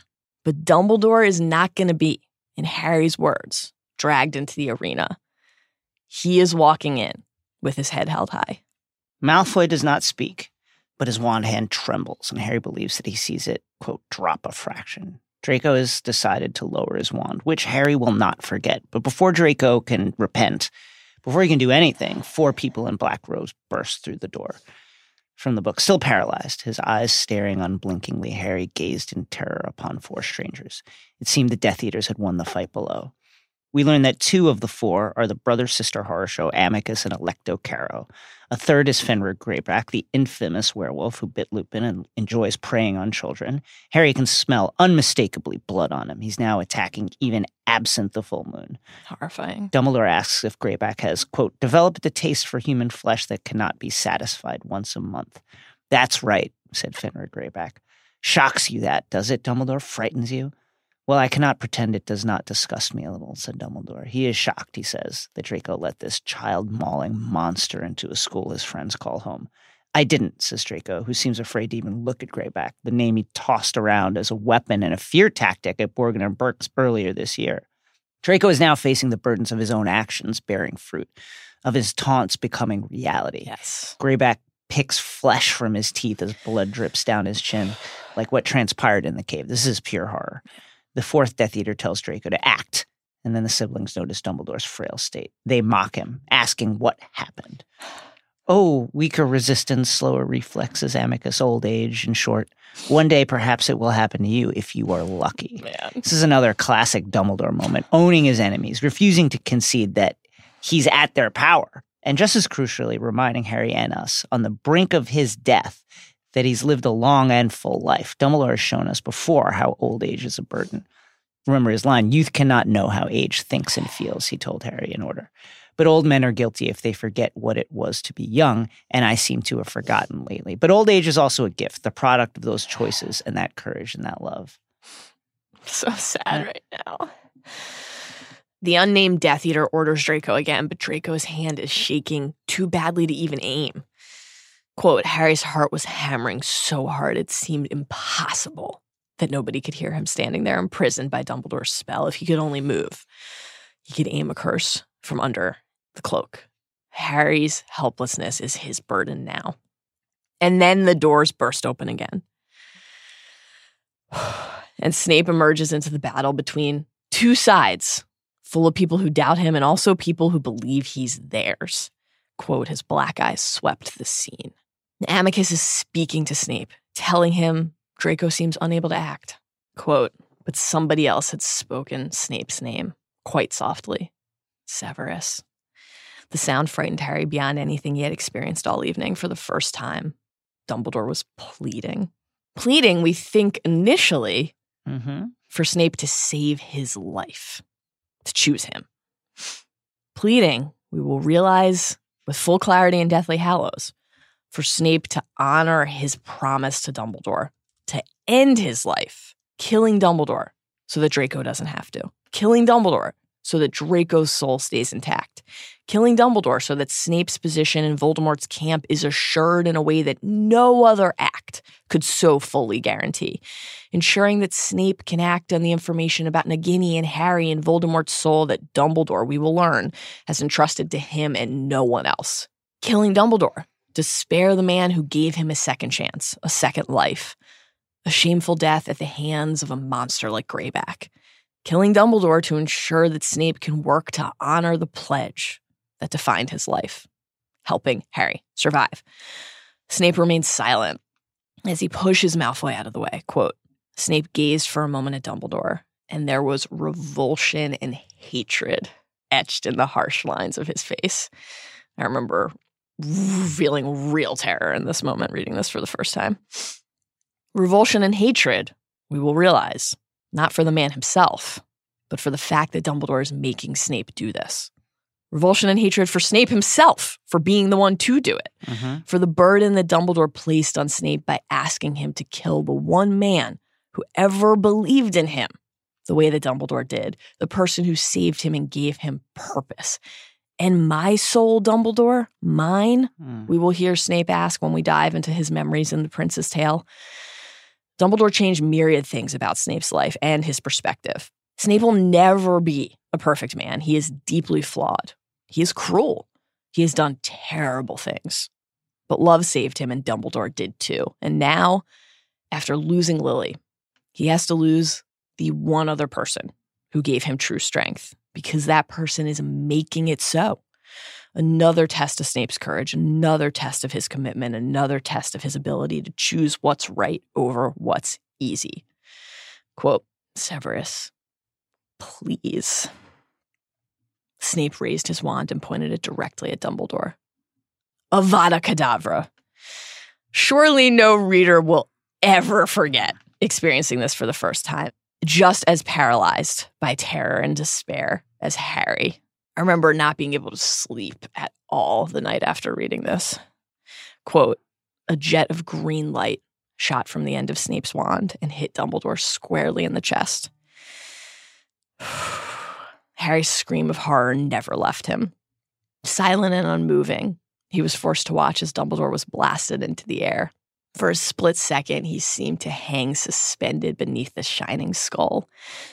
but Dumbledore is not going to be, in Harry's words, dragged into the arena. He is walking in with his head held high. Malfoy does not speak, but his wand hand trembles, and Harry believes that he sees it, quote, drop a fraction. Draco has decided to lower his wand, which Harry will not forget. But before Draco can repent, before he can do anything, four people in black robes burst through the door. From the book, still paralyzed, his eyes staring unblinkingly, Harry gazed in terror upon four strangers. It seemed the Death Eaters had won the fight below. We learn that two of the four are the brother sister horror show Amycus and Alecto Carrow. A third is Fenrir Greyback, the infamous werewolf who bit Lupin and enjoys preying on children. Harry can smell unmistakably blood on him. He's now attacking even absent the full moon. Horrifying. Dumbledore asks if Greyback has, quote, developed a taste for human flesh that cannot be satisfied once a month. That's right, said Fenrir Greyback. Shocks you that, does it, Dumbledore? Frightens you? Well, I cannot pretend it does not disgust me a little, said Dumbledore. He is shocked, he says, that Draco let this child mauling monster into a school his friends call home. I didn't, says Draco, who seems afraid to even look at Greyback, the name he tossed around as a weapon and a fear tactic at Borgin and Burke's earlier this year. Draco is now facing the burdens of his own actions bearing fruit, of his taunts becoming reality. Yes. Greyback picks flesh from his teeth as blood drips down his chin, like what transpired in the cave. This is pure horror. The fourth Death Eater tells Draco to act, and then the siblings notice Dumbledore's frail state. They mock him, asking what happened. Oh, weaker resistance, slower reflexes, Amycus, old age, in short. One day, perhaps it will happen to you if you are lucky. Man. This is another classic Dumbledore moment, owning his enemies, refusing to concede that he's at their power, and just as crucially, reminding Harry and us on the brink of his death that he's lived a long and full life. Dumbledore has shown us before how old age is a burden. Remember his line, youth cannot know how age thinks and feels, he told Harry in order. But old men are guilty if they forget what it was to be young, and I seem to have forgotten lately. But old age is also a gift, the product of those choices and that courage and that love. So sad right now. The unnamed Death Eater orders Draco again, but Draco's hand is shaking too badly to even aim. Quote, Harry's heart was hammering so hard it seemed impossible that nobody could hear him standing there imprisoned by Dumbledore's spell if he could only move. He could aim a curse from under the cloak. Harry's helplessness is his burden now. And then the doors burst open again. And Snape emerges into the battle between two sides, full of people who doubt him and also people who believe he's theirs. Quote, his black eyes swept the scene. Amycus is speaking to Snape, telling him Draco seems unable to act. Quote, but somebody else had spoken Snape's name quite softly Severus. The sound frightened Harry beyond anything he had experienced all evening for the first time. Dumbledore was pleading. Pleading, we think initially, mm-hmm. for Snape to save his life, to choose him. Pleading, we will realize with full clarity in Deathly Hallows, for Snape to honor his promise to Dumbledore, to end his life, killing Dumbledore so that Draco doesn't have to, killing Dumbledore so that Draco's soul stays intact. Killing Dumbledore so that Snape's position in Voldemort's camp is assured in a way that no other act could so fully guarantee. Ensuring that Snape can act on the information about Nagini and Harry and Voldemort's soul that Dumbledore, we will learn, has entrusted to him and no one else. Killing Dumbledore to spare the man who gave him a second chance, a second life. A shameful death at the hands of a monster like Greyback killing Dumbledore to ensure that Snape can work to honor the pledge that defined his life, helping Harry survive. Snape remains silent as he pushes Malfoy out of the way. Quote Snape gazed for a moment at Dumbledore, and there was revulsion and hatred etched in the harsh lines of his face. I remember feeling real terror in this moment reading this for the first time. Revulsion and hatred, we will realize, not for the man himself, but for the fact that Dumbledore is making Snape do this. Revulsion and hatred for Snape himself for being the one to do it, Mm-hmm. for the burden that Dumbledore placed on Snape by asking him to kill the one man who ever believed in him the way that Dumbledore did, the person who saved him and gave him purpose. And my soul, Dumbledore, mine, Mm. we will hear Snape ask when we dive into his memories in The Prince's Tale. Dumbledore changed myriad things about Snape's life and his perspective. Snape will never be a perfect man. He is deeply flawed. He is cruel. He has done terrible things. But love saved him, and Dumbledore did too. And now, after losing Lily, he has to lose the one other person who gave him true strength because that person is making it so. Another test of Snape's courage, another test of his commitment, another test of his ability to choose what's right over what's easy. Quote Severus, please. Snape raised his wand and pointed it directly at Dumbledore. Avada Kedavra. Surely no reader will ever forget experiencing this for the first time, just as paralyzed by terror and despair as Harry. I remember not being able to sleep at all the night after reading this. Quote, a jet of green light shot from the end of Snape's wand and hit Dumbledore squarely in the chest. Harry's scream of horror never left him. Silent and unmoving, he was forced to watch as Dumbledore was blasted into the air. For a split second, he seemed to hang suspended beneath the shining skull,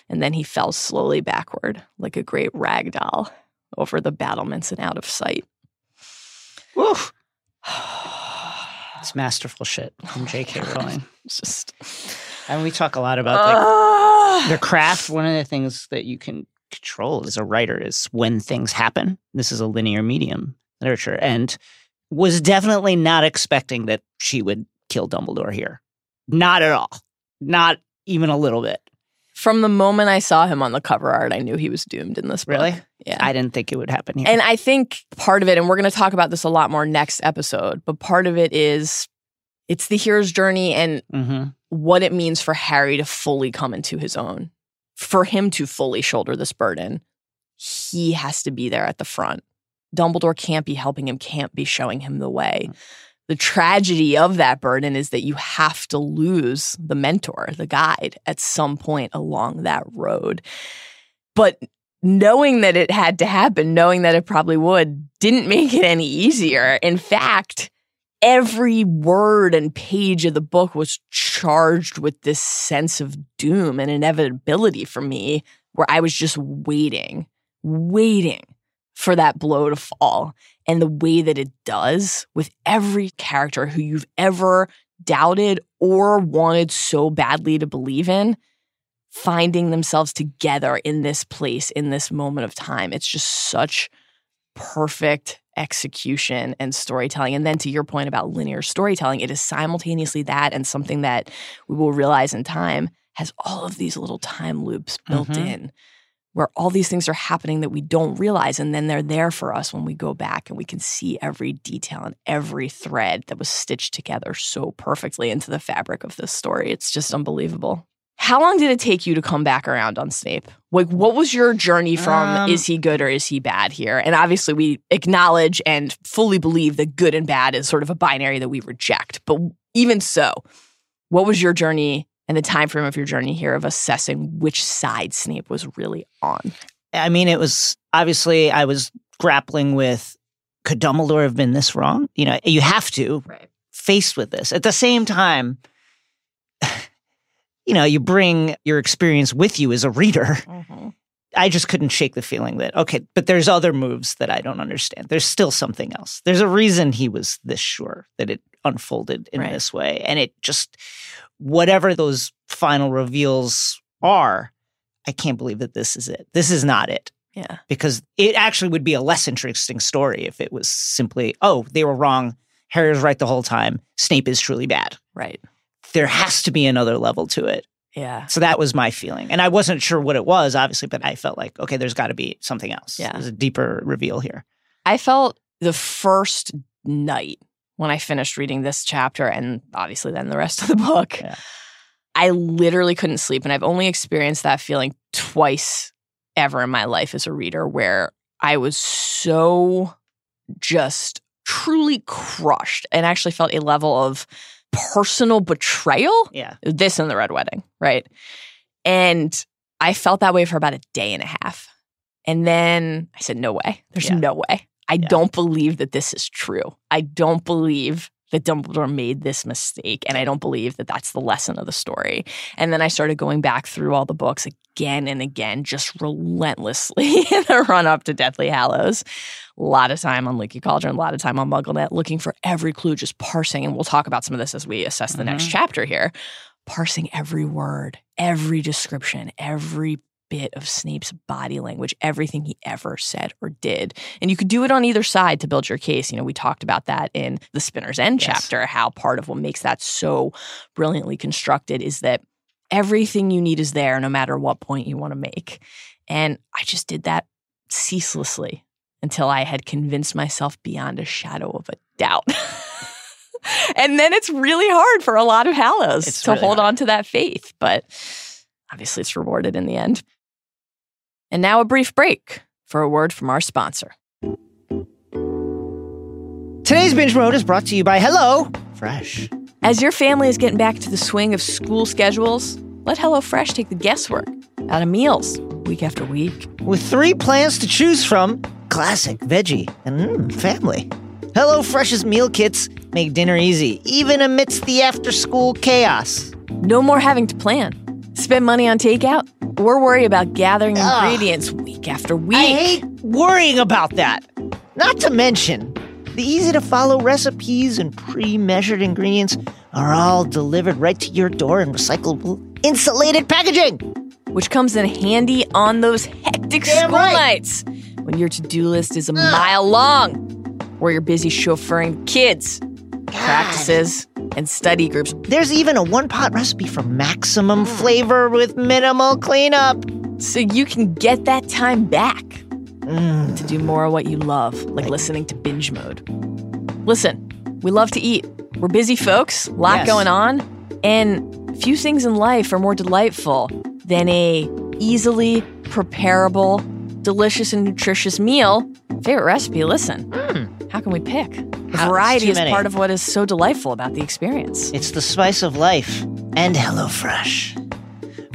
and then he fell slowly backward like a great rag doll over the battlements and out of sight. Woof. It's masterful shit from J.K. Rowling. It's just And we talk a lot about like, Ah. the craft. One of the things that you can control as a writer is when things happen. This is a linear medium literature, and was definitely not expecting that she would kill Dumbledore here. Not at all. Not even a little bit. From the moment I saw him on the cover art, I knew he was doomed in this book. Really? Yeah. I didn't think it would happen here. And I think part of it, and we're going to talk about this a lot more next episode, but part of it is it's the hero's journey and hmm what it means for Harry to fully come into his own. For him to fully shoulder this burden, he has to be there at the front. Dumbledore can't be helping him, can't be showing him the way. The tragedy of that burden is that you have to lose the mentor, the guide, at some point along that road. But knowing that it had to happen, knowing that it probably would, didn't make it any easier. In fact, every word and page of the book was charged with this sense of doom and inevitability for me, where I was just waiting, waiting for that blow to fall. And the way that it does with every character who you've ever doubted or wanted so badly to believe in, finding themselves together in this place, in this moment of time. It's just such perfect execution and storytelling. And then to your point about linear storytelling, it is simultaneously that and something that we will realize in time has all of these little time loops built Mhm. in where all these things are happening that we don't realize. And then they're there for us when we go back and we can see every detail and every thread that was stitched together so perfectly into the fabric of this story. It's just unbelievable. How long did it take you to come back around on Snape? Like, what was your journey from Um, is he good or is he bad here? And obviously, we acknowledge and fully believe that good and bad is sort of a binary that we reject. But even so, what was your journey and the time frame of your journey here of assessing which side Snape was really on? I mean, it was obviously I was grappling with could Dumbledore have been this wrong? You know, you have to Right. faced with this. At the same time, you know, you bring your experience with you as a reader. Mm-hmm. I just couldn't shake the feeling that, okay, but there's other moves that I don't understand. There's still something else. There's a reason he was this sure that it unfolded in Right. this way. And it just, whatever those final reveals are, I can't believe that this is it. This is not it Yeah. because it actually would be a less interesting story if it was simply, oh, they were wrong. Harry was right the whole time. Snape is truly bad. Right. There has to be another level to it. Yeah. So that was my feeling. And I wasn't sure what it was, obviously, but I felt like, okay, there's got to be something else. Yeah. There's a deeper reveal here. I felt the first night when I finished reading this chapter and obviously then the rest of the book. Yeah. I literally couldn't sleep. And I've only experienced that feeling twice ever in my life as a reader where I was so just truly crushed and actually felt a level of personal betrayal Yeah. this and the red wedding, right? And I felt that way for about a day and a half. And then I said, no way. There's Yeah. no way. I Yeah. don't believe that this is true. I don't believe that Dumbledore made this mistake. And I don't believe that that's the lesson of the story. And then I started going back through all the books again and again, just relentlessly in the run up to Deathly Hallows. A lot of time on Leaky Cauldron, a lot of time on MuggleNet, looking for every clue, just parsing. And we'll talk about some of this as we assess the next Mhm. chapter here. Parsing every word, every description, every bit of Snape's body language, everything he ever said or did. And you could do it on either side to build your case. You know, we talked about that in the Spinner's End Yes. chapter, how part of what makes that so brilliantly constructed is that everything you need is there no matter what point you want to make. And I just did that ceaselessly until I had convinced myself beyond a shadow of a doubt. and then it's really hard for a lot of Hallows It's to really hold hard. on to that faith, but obviously it's rewarded in the end. And now a brief break for a word from our sponsor. Today's binge mode is brought to you by Hello Fresh. As your family is getting back to the swing of school schedules, let HelloFresh take the guesswork out of meals week after week. With three plans to choose from classic, veggie, and mm, family. Hello Fresh's meal kits make dinner easy, even amidst the after school chaos. No more having to plan, spend money on takeout, or worry about gathering Ugh. ingredients week after week. I hate worrying about that. Not to mention, the easy to follow recipes and pre measured ingredients are all delivered right to your door in recyclable, insulated packaging. which comes in handy on those hectic Damn school right. nights when your to-do list is a mile long, or you're busy chauffeuring kids, practices, and study groups. There's even a one pot recipe for maximum flavor with minimal cleanup. So you can get that time back Mm. to do more of what you love, like listening to binge mode. Listen, we love to eat. We're busy folks, a lot Yes. going on, and few things in life are more delightful than a easily preparable, delicious and nutritious meal. Favorite recipe, listen. How can we pick? Variety is many. part of what is so delightful about the experience. It's the spice of life and HelloFresh.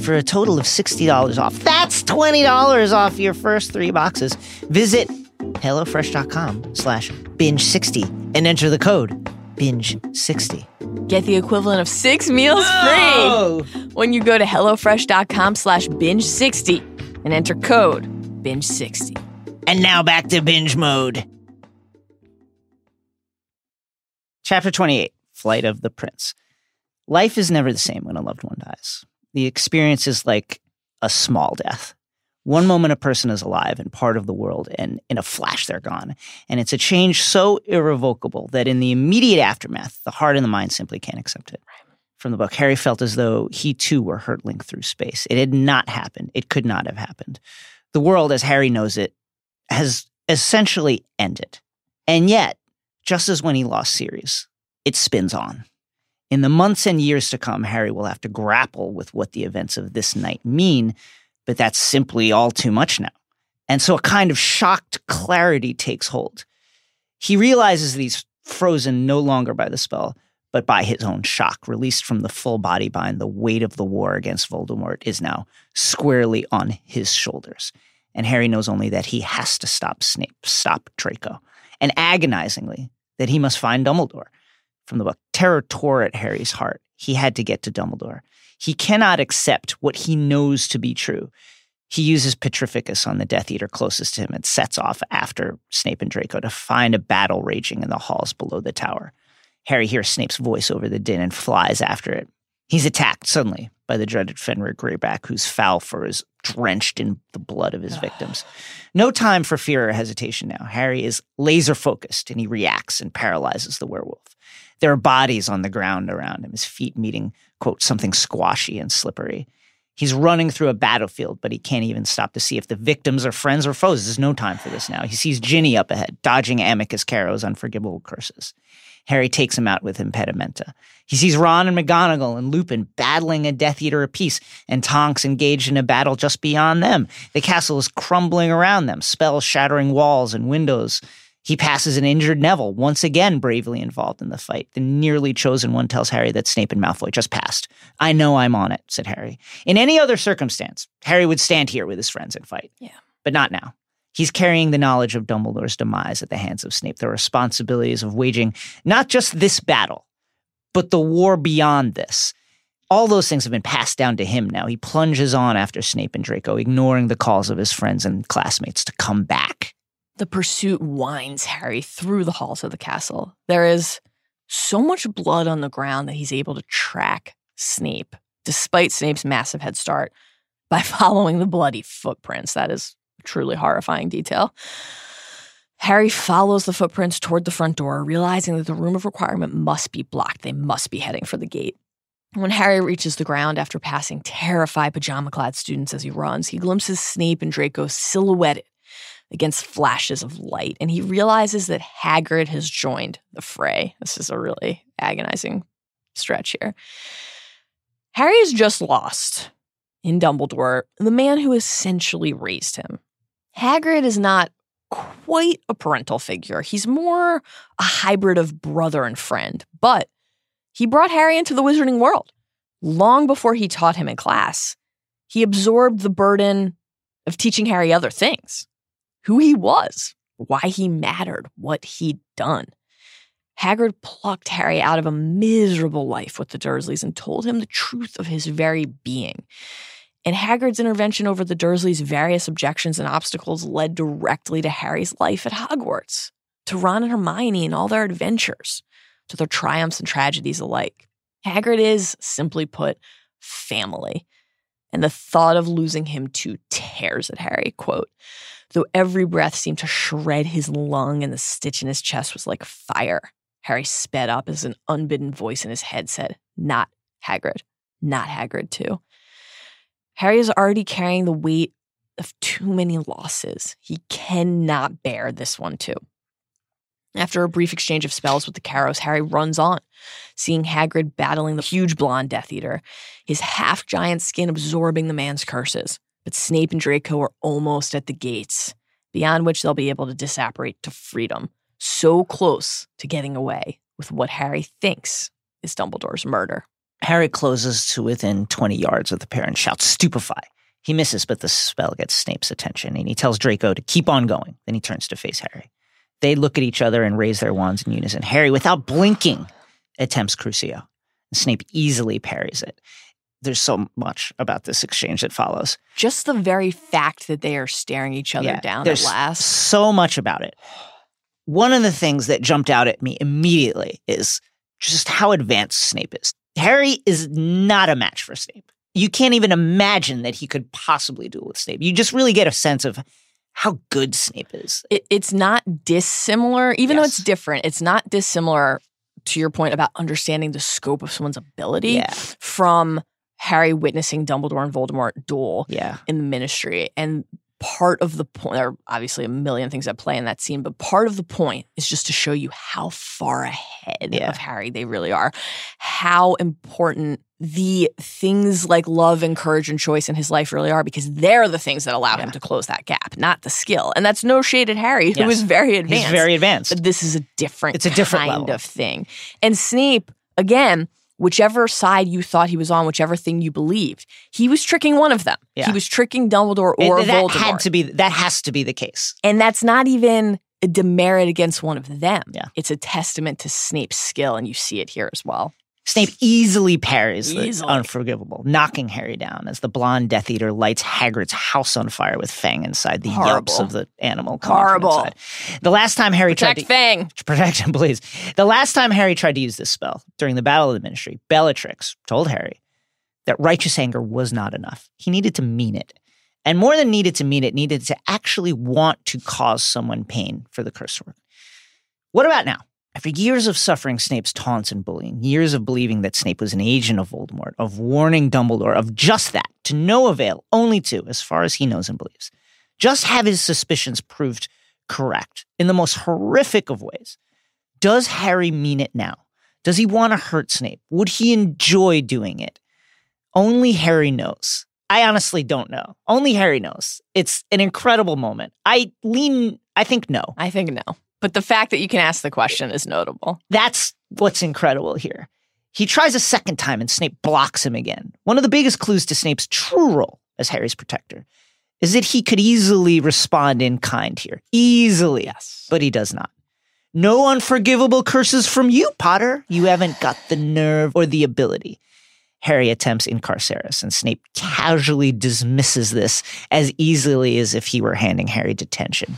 For a total of $60 off. That's $20 off your first three boxes. Visit HelloFresh.com slash binge60 and enter the code binge60. Get the equivalent of six meals free when you go to HelloFresh.com slash binge60 and enter code binge60. And now back to binge mode. Chapter 28 Flight of the Prince. Life is never the same when a loved one dies. The experience is like a small death. One moment a person is alive and part of the world, and in a flash they're gone. And it's a change so irrevocable that in the immediate aftermath, the heart and the mind simply can't accept it. From the book, Harry felt as though he too were hurtling through space. It had not happened. It could not have happened. The world, as Harry knows it, has essentially ended. And yet, just as when he lost Sirius, it spins on. In the months and years to come, Harry will have to grapple with what the events of this night mean, but that's simply all too much now. And so a kind of shocked clarity takes hold. He realizes that he's frozen no longer by the spell, but by his own shock, released from the full body bind. The weight of the war against Voldemort is now squarely on his shoulders. and Harry knows only that he has to stop Snape, stop Draco, and agonizingly that he must find Dumbledore. From the book, terror tore at Harry's heart. He had to get to Dumbledore. He cannot accept what he knows to be true. He uses Petrificus on the Death Eater closest to him and sets off after Snape and Draco to find a battle raging in the halls below the tower. Harry hears Snape's voice over the din and flies after it. He's attacked suddenly by the dreaded Fenrir Greyback, whose foul fur is drenched in the blood of his victims. No time for fear or hesitation now. Harry is laser focused and he reacts and paralyzes the werewolf. There are bodies on the ground around him, his feet meeting, quote, something squashy and slippery. He's running through a battlefield, but he can't even stop to see if the victims are friends or foes. There's no time for this now. He sees Ginny up ahead, dodging Amycus Carrow's unforgivable curses. Harry takes him out with impedimenta. He sees Ron and McGonagall and Lupin battling a Death Eater apiece, and Tonks engaged in a battle just beyond them. The castle is crumbling around them, spells shattering walls and windows. He passes an injured Neville, once again bravely involved in the fight. The nearly chosen one tells Harry that Snape and Malfoy just passed. I know I'm on it, said Harry. In any other circumstance, Harry would stand here with his friends and fight. Yeah. But not now. He's carrying the knowledge of Dumbledore's demise at the hands of Snape, the responsibilities of waging not just this battle, but the war beyond this. All those things have been passed down to him now. He plunges on after Snape and Draco, ignoring the calls of his friends and classmates to come back. The pursuit winds Harry through the halls of the castle. There is so much blood on the ground that he's able to track Snape, despite Snape's massive head start, by following the bloody footprints. That is truly horrifying detail. Harry follows the footprints toward the front door, realizing that the room of requirement must be blocked. They must be heading for the gate. When Harry reaches the ground after passing terrified pajama clad students as he runs, he glimpses Snape and Draco silhouetted against flashes of light, and he realizes that Hagrid has joined the fray. This is a really agonizing stretch here. Harry is just lost in Dumbledore, the man who essentially raised him. Hagrid is not quite a parental figure. He's more a hybrid of brother and friend, but he brought Harry into the wizarding world long before he taught him in class. He absorbed the burden of teaching Harry other things who he was, why he mattered, what he'd done. Hagrid plucked Harry out of a miserable life with the Dursleys and told him the truth of his very being. And Hagrid's intervention over the Dursleys' various objections and obstacles led directly to Harry's life at Hogwarts, to Ron and Hermione and all their adventures, to their triumphs and tragedies alike. Hagrid is, simply put, family. And the thought of losing him too tears at Harry. Quote, though every breath seemed to shred his lung and the stitch in his chest was like fire. Harry sped up as an unbidden voice in his head said, Not Hagrid. Not Hagrid, too. Harry is already carrying the weight of too many losses. He cannot bear this one, too. After a brief exchange of spells with the Carrows, Harry runs on, seeing Hagrid battling the huge blonde Death Eater, his half giant skin absorbing the man's curses. But Snape and Draco are almost at the gates, beyond which they'll be able to disapparate to freedom, so close to getting away with what Harry thinks is Dumbledore's murder. Harry closes to within 20 yards of the pair and shouts, Stupefy. He misses, but the spell gets Snape's attention, and he tells Draco to keep on going. Then he turns to face Harry. They look at each other and raise their wands in unison. Harry, without blinking, attempts Crucio. Snape easily parries it. There's so much about this exchange that follows. Just the very fact that they are staring each other Yeah, down at there's last. So much about it. One of the things that jumped out at me immediately is just how advanced Snape is. Harry is not a match for Snape. You can't even imagine that he could possibly duel with Snape. You just really get a sense of how good Snape is. it, it's not dissimilar, even though it's different, it's not dissimilar to your point about understanding the scope of someone's ability Yeah. from Harry witnessing Dumbledore and Voldemort duel Yeah. in the ministry. And part of the point, there are obviously a million things at play in that scene, but part of the point is just to show you how far ahead Yeah. of Harry they really are, how important the things like love and courage and choice in his life really are because they're the things that allow him to close that gap, not the skill. And that's no shade at Harry, who Yes. is very advanced. He's very advanced. But this is a different It's a different kind level. of thing. And Snape, again, whichever side you thought he was on, whichever thing you believed. He was tricking one of them. Yeah. He was tricking Dumbledore or It- that Voldemort. had to be that has to be the case. and that's not even a demerit against one of them. Yeah. It's a testament to Snape's skill, and you see it here as well. Snape easily parries the Easily. unforgivable, knocking Harry down as the blonde Death Eater lights Hagrid's house on fire with Fang inside. The yelps of the animal come out from Horrible. The last time Harry Protect tried to Fang. protect him, please. The last time Harry tried to use this spell during the Battle of the Ministry, Bellatrix told Harry that righteous anger was not enough. He needed to mean it. And more than needed to mean it, needed to actually want to cause someone pain for the curse word. What about now? After years of suffering Snape's taunts and bullying, years of believing that Snape was an agent of Voldemort, of warning Dumbledore of just that, to no avail, only to, as far as he knows and believes, just have his suspicions proved correct in the most horrific of ways. Does Harry mean it now? Does he want to hurt Snape? Would he enjoy doing it? Only Harry knows. I honestly don't know. Only Harry knows. It's an incredible moment. I lean, I think no. I think no. But the fact that you can ask the question is notable. That's what's incredible here. He tries a second time and Snape blocks him again. One of the biggest clues to Snape's true role as Harry's protector is that he could easily respond in kind here. Easily. Yes. But he does not. No unforgivable curses from you, Potter. You haven't got the nerve or the ability. Harry attempts Incarcerus, and Snape casually dismisses this as easily as if he were handing Harry detention.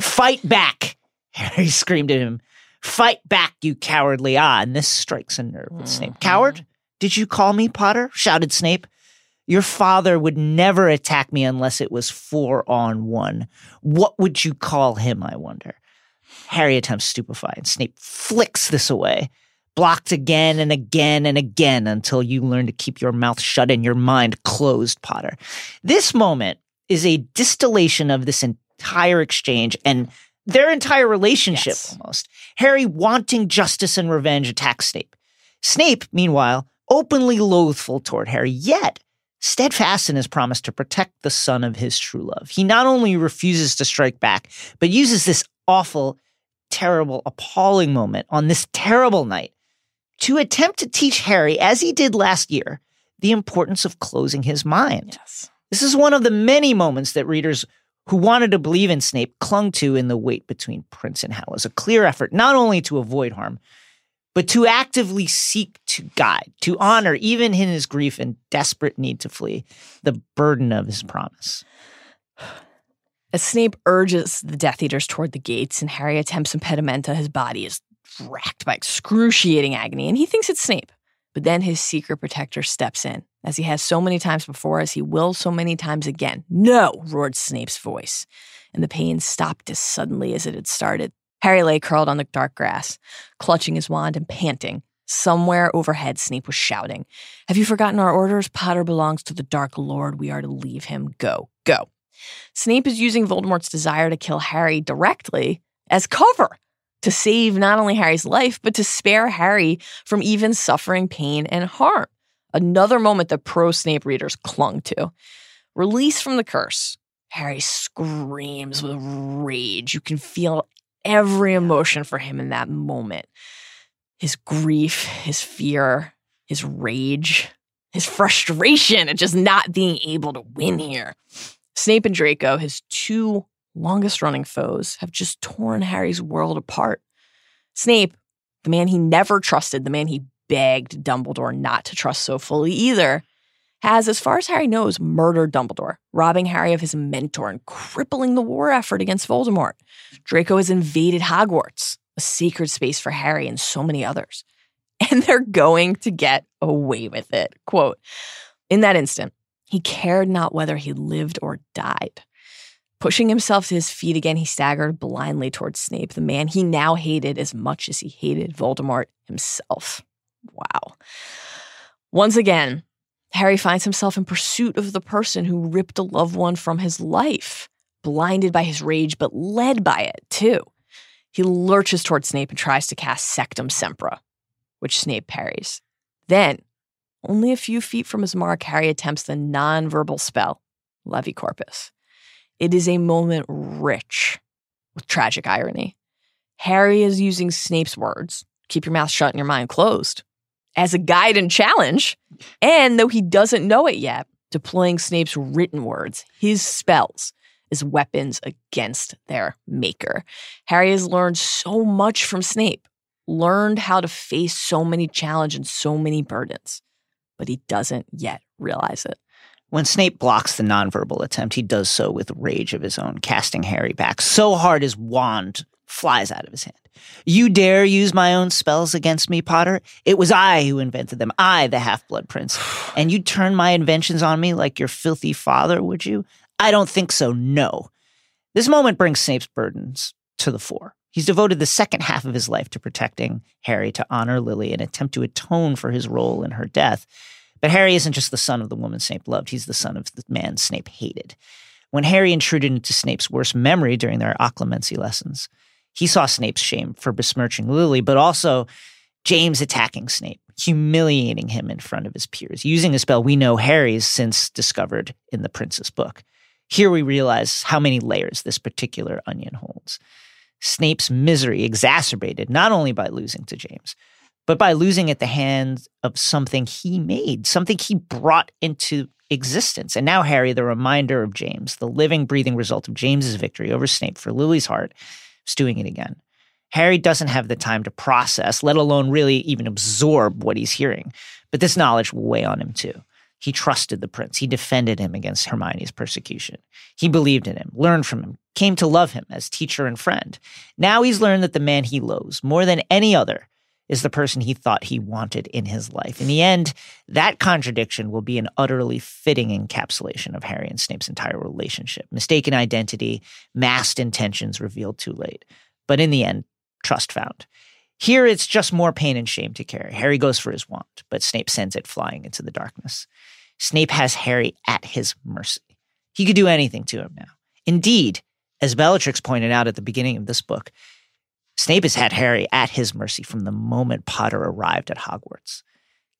Fight back! Harry screamed at him. Fight back, you cowardly ah! And this strikes a nerve with Snape. Mhm. Coward? Did you call me Potter? shouted Snape. Your father would never attack me unless it was four on one. What would you call him, I wonder? Harry attempts stupefy, and Snape flicks this away, blocked again and again and again until you learn to keep your mouth shut and your mind closed, Potter. This moment is a distillation of this entire exchange and their entire relationship Yes. almost. Harry wanting justice and revenge attacks Snape. Snape, meanwhile, openly loathful toward Harry, yet steadfast in his promise to protect the son of his true love. He not only refuses to strike back, but uses this awful, terrible, appalling moment on this terrible night to attempt to teach Harry, as he did last year, the importance of closing his mind. Yes. This is one of the many moments that readers who wanted to believe in Snape clung to in the wait between Prince and Hal as a clear effort not only to avoid harm, but to actively seek to guide, to honor, even in his grief and desperate need to flee, the burden of his promise. As Snape urges the Death Eaters toward the gates and Harry attempts impedimenta, his body is racked by excruciating agony, and he thinks it's Snape. But then his secret protector steps in, as he has so many times before, as he will so many times again. No, roared Snape's voice, and the pain stopped as suddenly as it had started. Harry lay curled on the dark grass, clutching his wand and panting. Somewhere overhead, Snape was shouting, Have you forgotten our orders? Potter belongs to the Dark Lord. We are to leave him. Go, go. Snape is using Voldemort's desire to kill Harry directly as cover to save not only Harry's life, but to spare Harry from even suffering pain and harm. Another moment that pro Snape readers clung to. Released from the curse, Harry screams with rage. You can feel every emotion for him in that moment his grief, his fear, his rage, his frustration at just not being able to win here. Snape and Draco, his two longest running foes, have just torn Harry's world apart. Snape, the man he never trusted, the man he begged Dumbledore not to trust so fully either, has, as far as Harry knows, murdered Dumbledore, robbing Harry of his mentor and crippling the war effort against Voldemort. Draco has invaded Hogwarts, a sacred space for Harry and so many others. And they're going to get away with it. Quote In that instant, he cared not whether he lived or died. Pushing himself to his feet again, he staggered blindly towards Snape, the man he now hated as much as he hated Voldemort himself. Wow. Once again, Harry finds himself in pursuit of the person who ripped a loved one from his life, blinded by his rage, but led by it too. He lurches towards Snape and tries to cast Sectumsempra, which Snape parries. Then, only a few feet from his mark, Harry attempts the non-verbal spell, Levicorpus. It is a moment rich with tragic irony. Harry is using Snape's words, keep your mouth shut and your mind closed, as a guide and challenge. And though he doesn't know it yet, deploying Snape's written words, his spells, as weapons against their maker. Harry has learned so much from Snape, learned how to face so many challenges and so many burdens, but he doesn't yet realize it. When Snape blocks the nonverbal attempt, he does so with rage of his own, casting Harry back so hard his wand flies out of his hand. You dare use my own spells against me, Potter? It was I who invented them, I, the half blood prince. And you'd turn my inventions on me like your filthy father, would you? I don't think so, no. This moment brings Snape's burdens to the fore. He's devoted the second half of his life to protecting Harry to honor Lily and attempt to atone for his role in her death. But Harry isn't just the son of the woman Snape loved, he's the son of the man Snape hated. When Harry intruded into Snape's worst memory during their occlumency lessons, he saw Snape's shame for besmirching Lily, but also James attacking Snape, humiliating him in front of his peers, using a spell we know Harry's since discovered in the Prince's book. Here we realize how many layers this particular onion holds. Snape's misery exacerbated not only by losing to James, but by losing at the hands of something he made, something he brought into existence. And now Harry, the reminder of James, the living, breathing result of James's victory over Snape for Lily's heart, is doing it again. Harry doesn't have the time to process, let alone really even absorb what he's hearing. But this knowledge will weigh on him too. He trusted the prince. He defended him against Hermione's persecution. He believed in him, learned from him, came to love him as teacher and friend. Now he's learned that the man he loathes more than any other is the person he thought he wanted in his life. In the end, that contradiction will be an utterly fitting encapsulation of Harry and Snape's entire relationship. Mistaken identity, masked intentions revealed too late. But in the end, trust found. Here, it's just more pain and shame to carry. Harry goes for his wand, but Snape sends it flying into the darkness. Snape has Harry at his mercy. He could do anything to him now. Indeed, as Bellatrix pointed out at the beginning of this book, Snape has had Harry at his mercy from the moment Potter arrived at Hogwarts.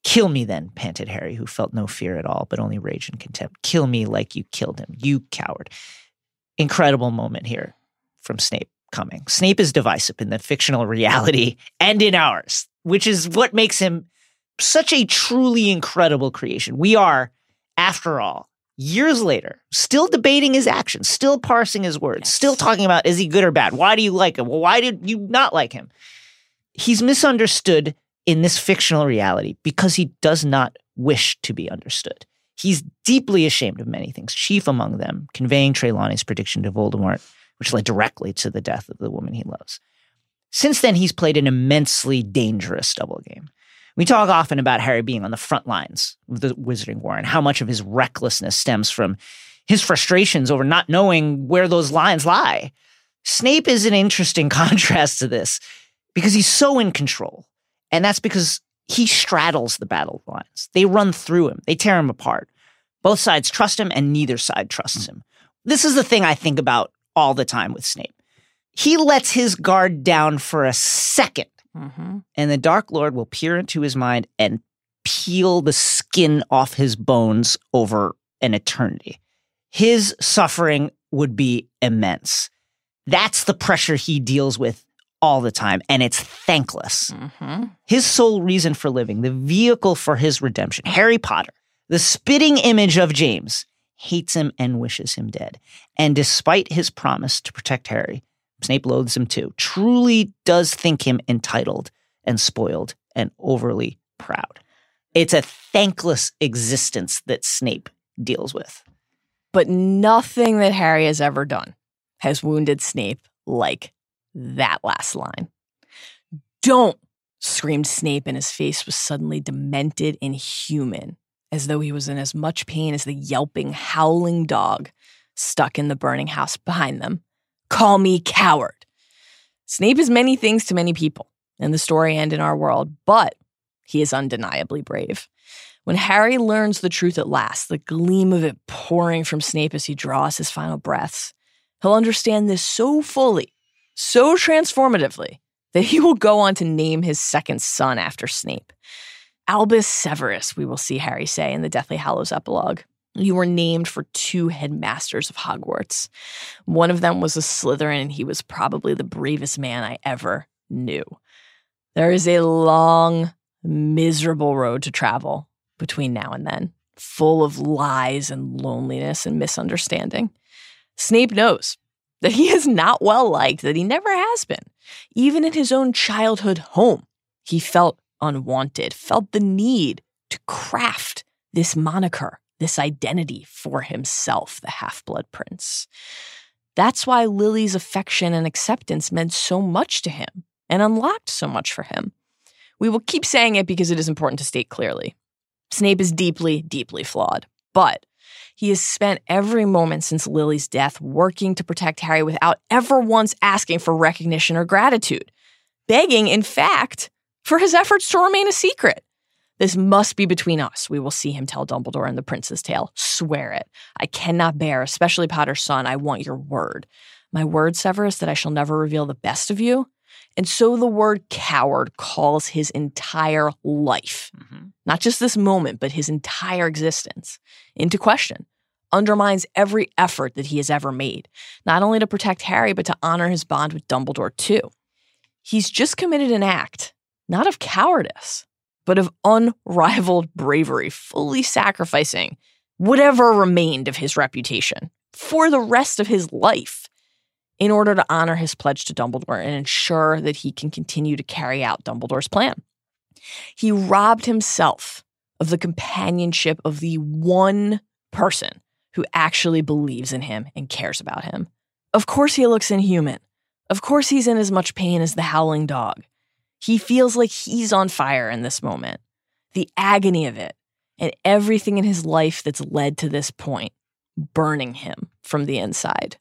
Kill me then, panted Harry, who felt no fear at all, but only rage and contempt. Kill me like you killed him, you coward. Incredible moment here from Snape coming. Snape is divisive in the fictional reality and in ours, which is what makes him such a truly incredible creation. We are, after all, years later, still debating his actions, still parsing his words, yes. still talking about is he good or bad? Why do you like him? Well, why did you not like him? He's misunderstood in this fictional reality because he does not wish to be understood. He's deeply ashamed of many things, chief among them conveying Trelawney's prediction to Voldemort, which led directly to the death of the woman he loves. Since then, he's played an immensely dangerous double game. We talk often about Harry being on the front lines of the Wizarding War and how much of his recklessness stems from his frustrations over not knowing where those lines lie. Snape is an interesting contrast to this because he's so in control. And that's because he straddles the battle lines. They run through him, they tear him apart. Both sides trust him, and neither side trusts him. This is the thing I think about all the time with Snape. He lets his guard down for a second Mm-hmm. And the Dark Lord will peer into his mind and peel the skin off his bones over an eternity. His suffering would be immense. That's the pressure he deals with all the time, and it's thankless. Mm-hmm. His sole reason for living, the vehicle for his redemption, Harry Potter, the spitting image of James, hates him and wishes him dead. And despite his promise to protect Harry, Snape loathes him too, truly does think him entitled and spoiled and overly proud. It's a thankless existence that Snape deals with. But nothing that Harry has ever done has wounded Snape like that last line. Don't, screamed Snape, and his face was suddenly demented and human, as though he was in as much pain as the yelping, howling dog stuck in the burning house behind them call me coward. Snape is many things to many people in the story and in our world, but he is undeniably brave. When Harry learns the truth at last, the gleam of it pouring from Snape as he draws his final breaths, he'll understand this so fully, so transformatively, that he will go on to name his second son after Snape. Albus Severus, we will see Harry say in the Deathly Hallows epilogue. You were named for two headmasters of Hogwarts. One of them was a Slytherin, and he was probably the bravest man I ever knew. There is a long, miserable road to travel between now and then, full of lies and loneliness and misunderstanding. Snape knows that he is not well liked, that he never has been. Even in his own childhood home, he felt unwanted, felt the need to craft this moniker, this identity for himself, the half blood prince. That's why Lily's affection and acceptance meant so much to him and unlocked so much for him. We will keep saying it because it is important to state clearly. Snape is deeply, deeply flawed, but he has spent every moment since Lily's death working to protect Harry without ever once asking for recognition or gratitude, begging, in fact, for his efforts to remain a secret. This must be between us. We will see him tell Dumbledore in The Prince's Tale. Swear it. I cannot bear, especially Potter's son. I want your word. My word, Severus, that I shall never reveal the best of you. And so the word coward calls his entire life, mm-hmm. not just this moment, but his entire existence, into question, undermines every effort that he has ever made, not only to protect Harry, but to honor his bond with Dumbledore, too. He's just committed an act, not of cowardice, but of unrivaled bravery, fully sacrificing whatever remained of his reputation for the rest of his life in order to honor his pledge to Dumbledore and ensure that he can continue to carry out Dumbledore's plan. He robbed himself of the companionship of the one person who actually believes in him and cares about him. Of course, he looks inhuman. Of course, he's in as much pain as the howling dog. He feels like he's on fire in this moment. The agony of it and everything in his life that's led to this point, burning him from the inside.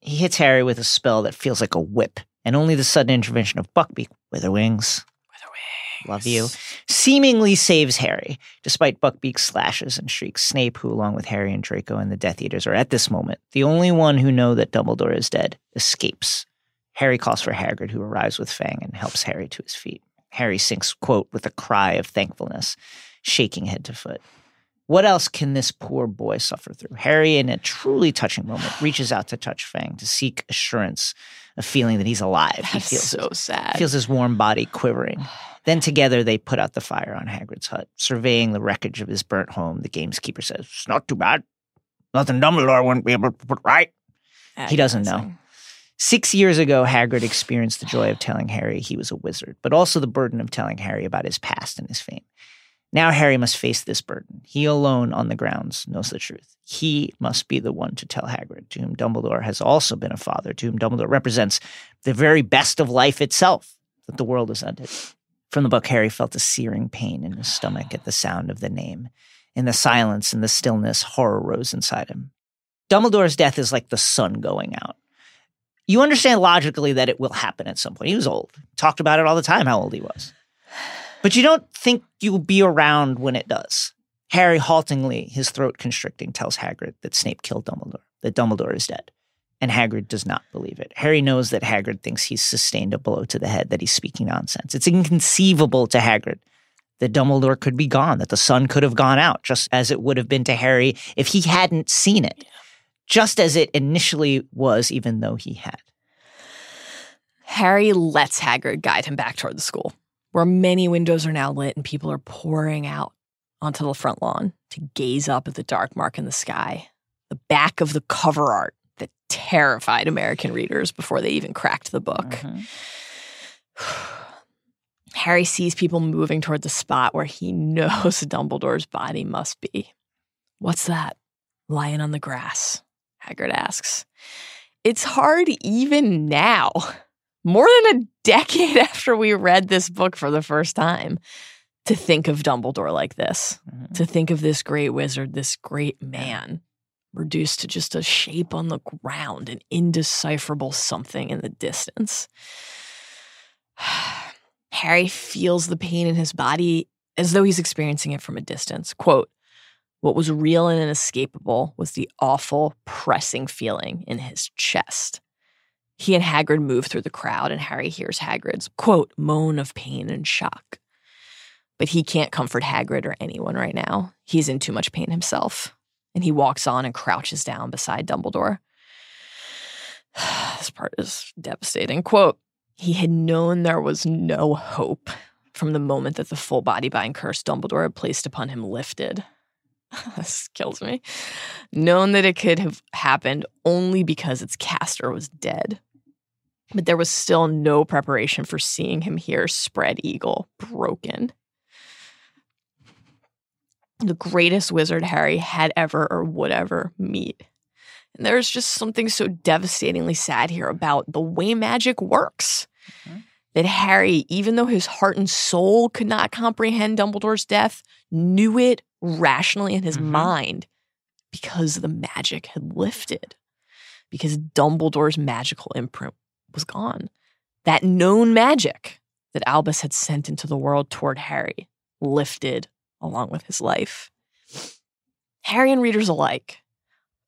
He hits Harry with a spell that feels like a whip, and only the sudden intervention of Buckbeak, Witherwings, Witherwings, love you, seemingly saves Harry. Despite Buckbeak's slashes and shrieks, Snape, who along with Harry and Draco and the Death Eaters are at this moment the only one who know that Dumbledore is dead, escapes. Harry calls for Hagrid, who arrives with Fang and helps Harry to his feet. Harry sinks, quote, with a cry of thankfulness, shaking head to foot. What else can this poor boy suffer through? Harry, in a truly touching moment, reaches out to touch Fang to seek assurance, a feeling that he's alive. That's he feels so sad. Feels his warm body quivering. Then together they put out the fire on Hagrid's hut, surveying the wreckage of his burnt home. The gamekeeper says, "It's not too bad. Nothing Dumbledore wouldn't be able to put right." He doesn't know. Six years ago, Hagrid experienced the joy of telling Harry he was a wizard, but also the burden of telling Harry about his past and his fame. Now Harry must face this burden. He alone on the grounds knows the truth. He must be the one to tell Hagrid, to whom Dumbledore has also been a father, to whom Dumbledore represents the very best of life itself, that the world is ended. From the book, Harry felt a searing pain in his stomach at the sound of the name. In the silence and the stillness, horror rose inside him. Dumbledore's death is like the sun going out. You understand logically that it will happen at some point. He was old. Talked about it all the time how old he was. But you don't think you'll be around when it does. Harry haltingly, his throat constricting, tells Hagrid that Snape killed Dumbledore, that Dumbledore is dead. And Hagrid does not believe it. Harry knows that Hagrid thinks he's sustained a blow to the head, that he's speaking nonsense. It's inconceivable to Hagrid that Dumbledore could be gone, that the sun could have gone out, just as it would have been to Harry if he hadn't seen it, just as it initially was, even though he had. Harry lets Hagrid guide him back toward the school where many windows are now lit and people are pouring out onto the front lawn to gaze up at the dark mark in the sky, the back of the cover art that terrified American readers before they even cracked the book. Mm-hmm. Harry sees people moving toward the spot where he knows Dumbledore's body must be. What's that? Lying on the grass, Hagrid asks. It's hard even now more than a decade after we read this book for the first time to think of Dumbledore like this, mm-hmm. to think of this great wizard, this great man, reduced to just a shape on the ground, an indecipherable something in the distance. Harry feels the pain in his body as though he's experiencing it from a distance. Quote, what was real and inescapable was the awful, pressing feeling in his chest. He and Hagrid move through the crowd, and Harry hears Hagrid's quote, moan of pain and shock. But he can't comfort Hagrid or anyone right now. He's in too much pain himself. And he walks on and crouches down beside Dumbledore. this part is devastating. Quote, he had known there was no hope from the moment that the full body bind curse Dumbledore had placed upon him lifted. this kills me. Known that it could have happened only because its caster was dead. But there was still no preparation for seeing him here spread eagle, broken. The greatest wizard Harry had ever or would ever meet. And there's just something so devastatingly sad here about the way magic works. Mm-hmm. That Harry, even though his heart and soul could not comprehend Dumbledore's death, knew it rationally in his mm-hmm. mind because the magic had lifted, because Dumbledore's magical imprint was gone. That known magic that Albus had sent into the world toward Harry lifted along with his life. Harry and readers alike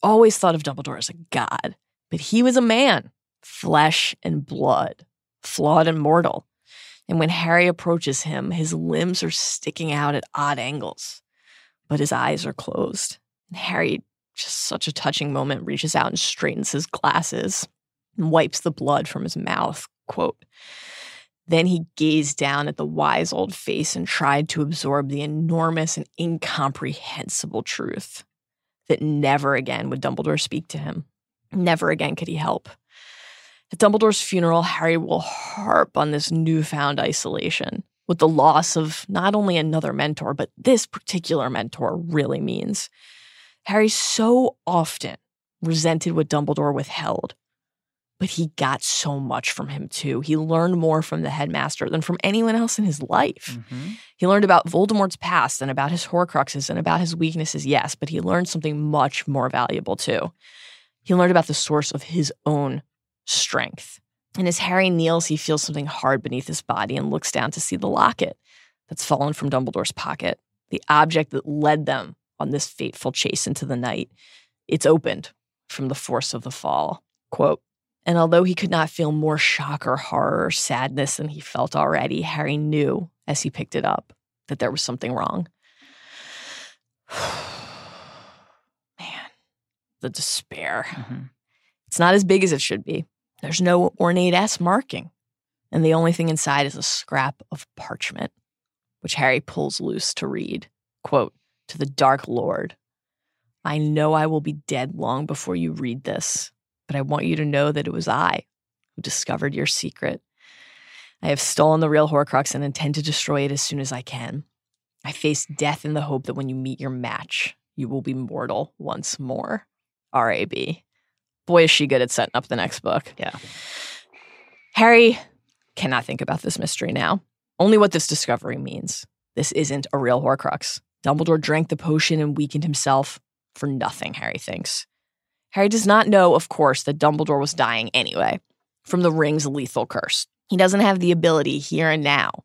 always thought of Dumbledore as a god, but he was a man, flesh and blood, flawed and mortal. And when Harry approaches him, his limbs are sticking out at odd angles, but his eyes are closed. And Harry, just such a touching moment, reaches out and straightens his glasses and wipes the blood from his mouth. Quote, then he gazed down at the wise old face and tried to absorb the enormous and incomprehensible truth that never again would Dumbledore speak to him. Never again could he help. At Dumbledore's funeral, Harry will harp on this newfound isolation, what the loss of not only another mentor, but this particular mentor really means. Harry so often resented what Dumbledore withheld, but he got so much from him too. He learned more from the headmaster than from anyone else in his life. Mm-hmm. He learned about Voldemort's past and about his Horcruxes and about his weaknesses, yes, but he learned something much more valuable too. He learned about the source of his own strength. And as Harry kneels, he feels something hard beneath his body and looks down to see the locket that's fallen from Dumbledore's pocket, the object that led them on this fateful chase into the night. It's opened from the force of the fall. Quote, and although he could not feel more shock or horror or sadness than he felt already, Harry knew as he picked it up that there was something wrong. Man, the despair. Mm-hmm. It's not as big as it should be. There's no ornate S marking. And the only thing inside is a scrap of parchment, which Harry pulls loose to read. Quote, to the Dark Lord, I know I will be dead long before you read this, but I want you to know that it was I who discovered your secret. I have stolen the real Horcrux and intend to destroy it as soon as I can. I face death in the hope that when you meet your match, you will be mortal once more. R.A.B boy, is she good at setting up the next book. Yeah. Harry cannot think about this mystery now. Only what this discovery means. This isn't a real Horcrux. Dumbledore drank the potion and weakened himself for nothing, Harry thinks. Harry does not know, of course, that Dumbledore was dying anyway from the ring's lethal curse. He doesn't have the ability here and now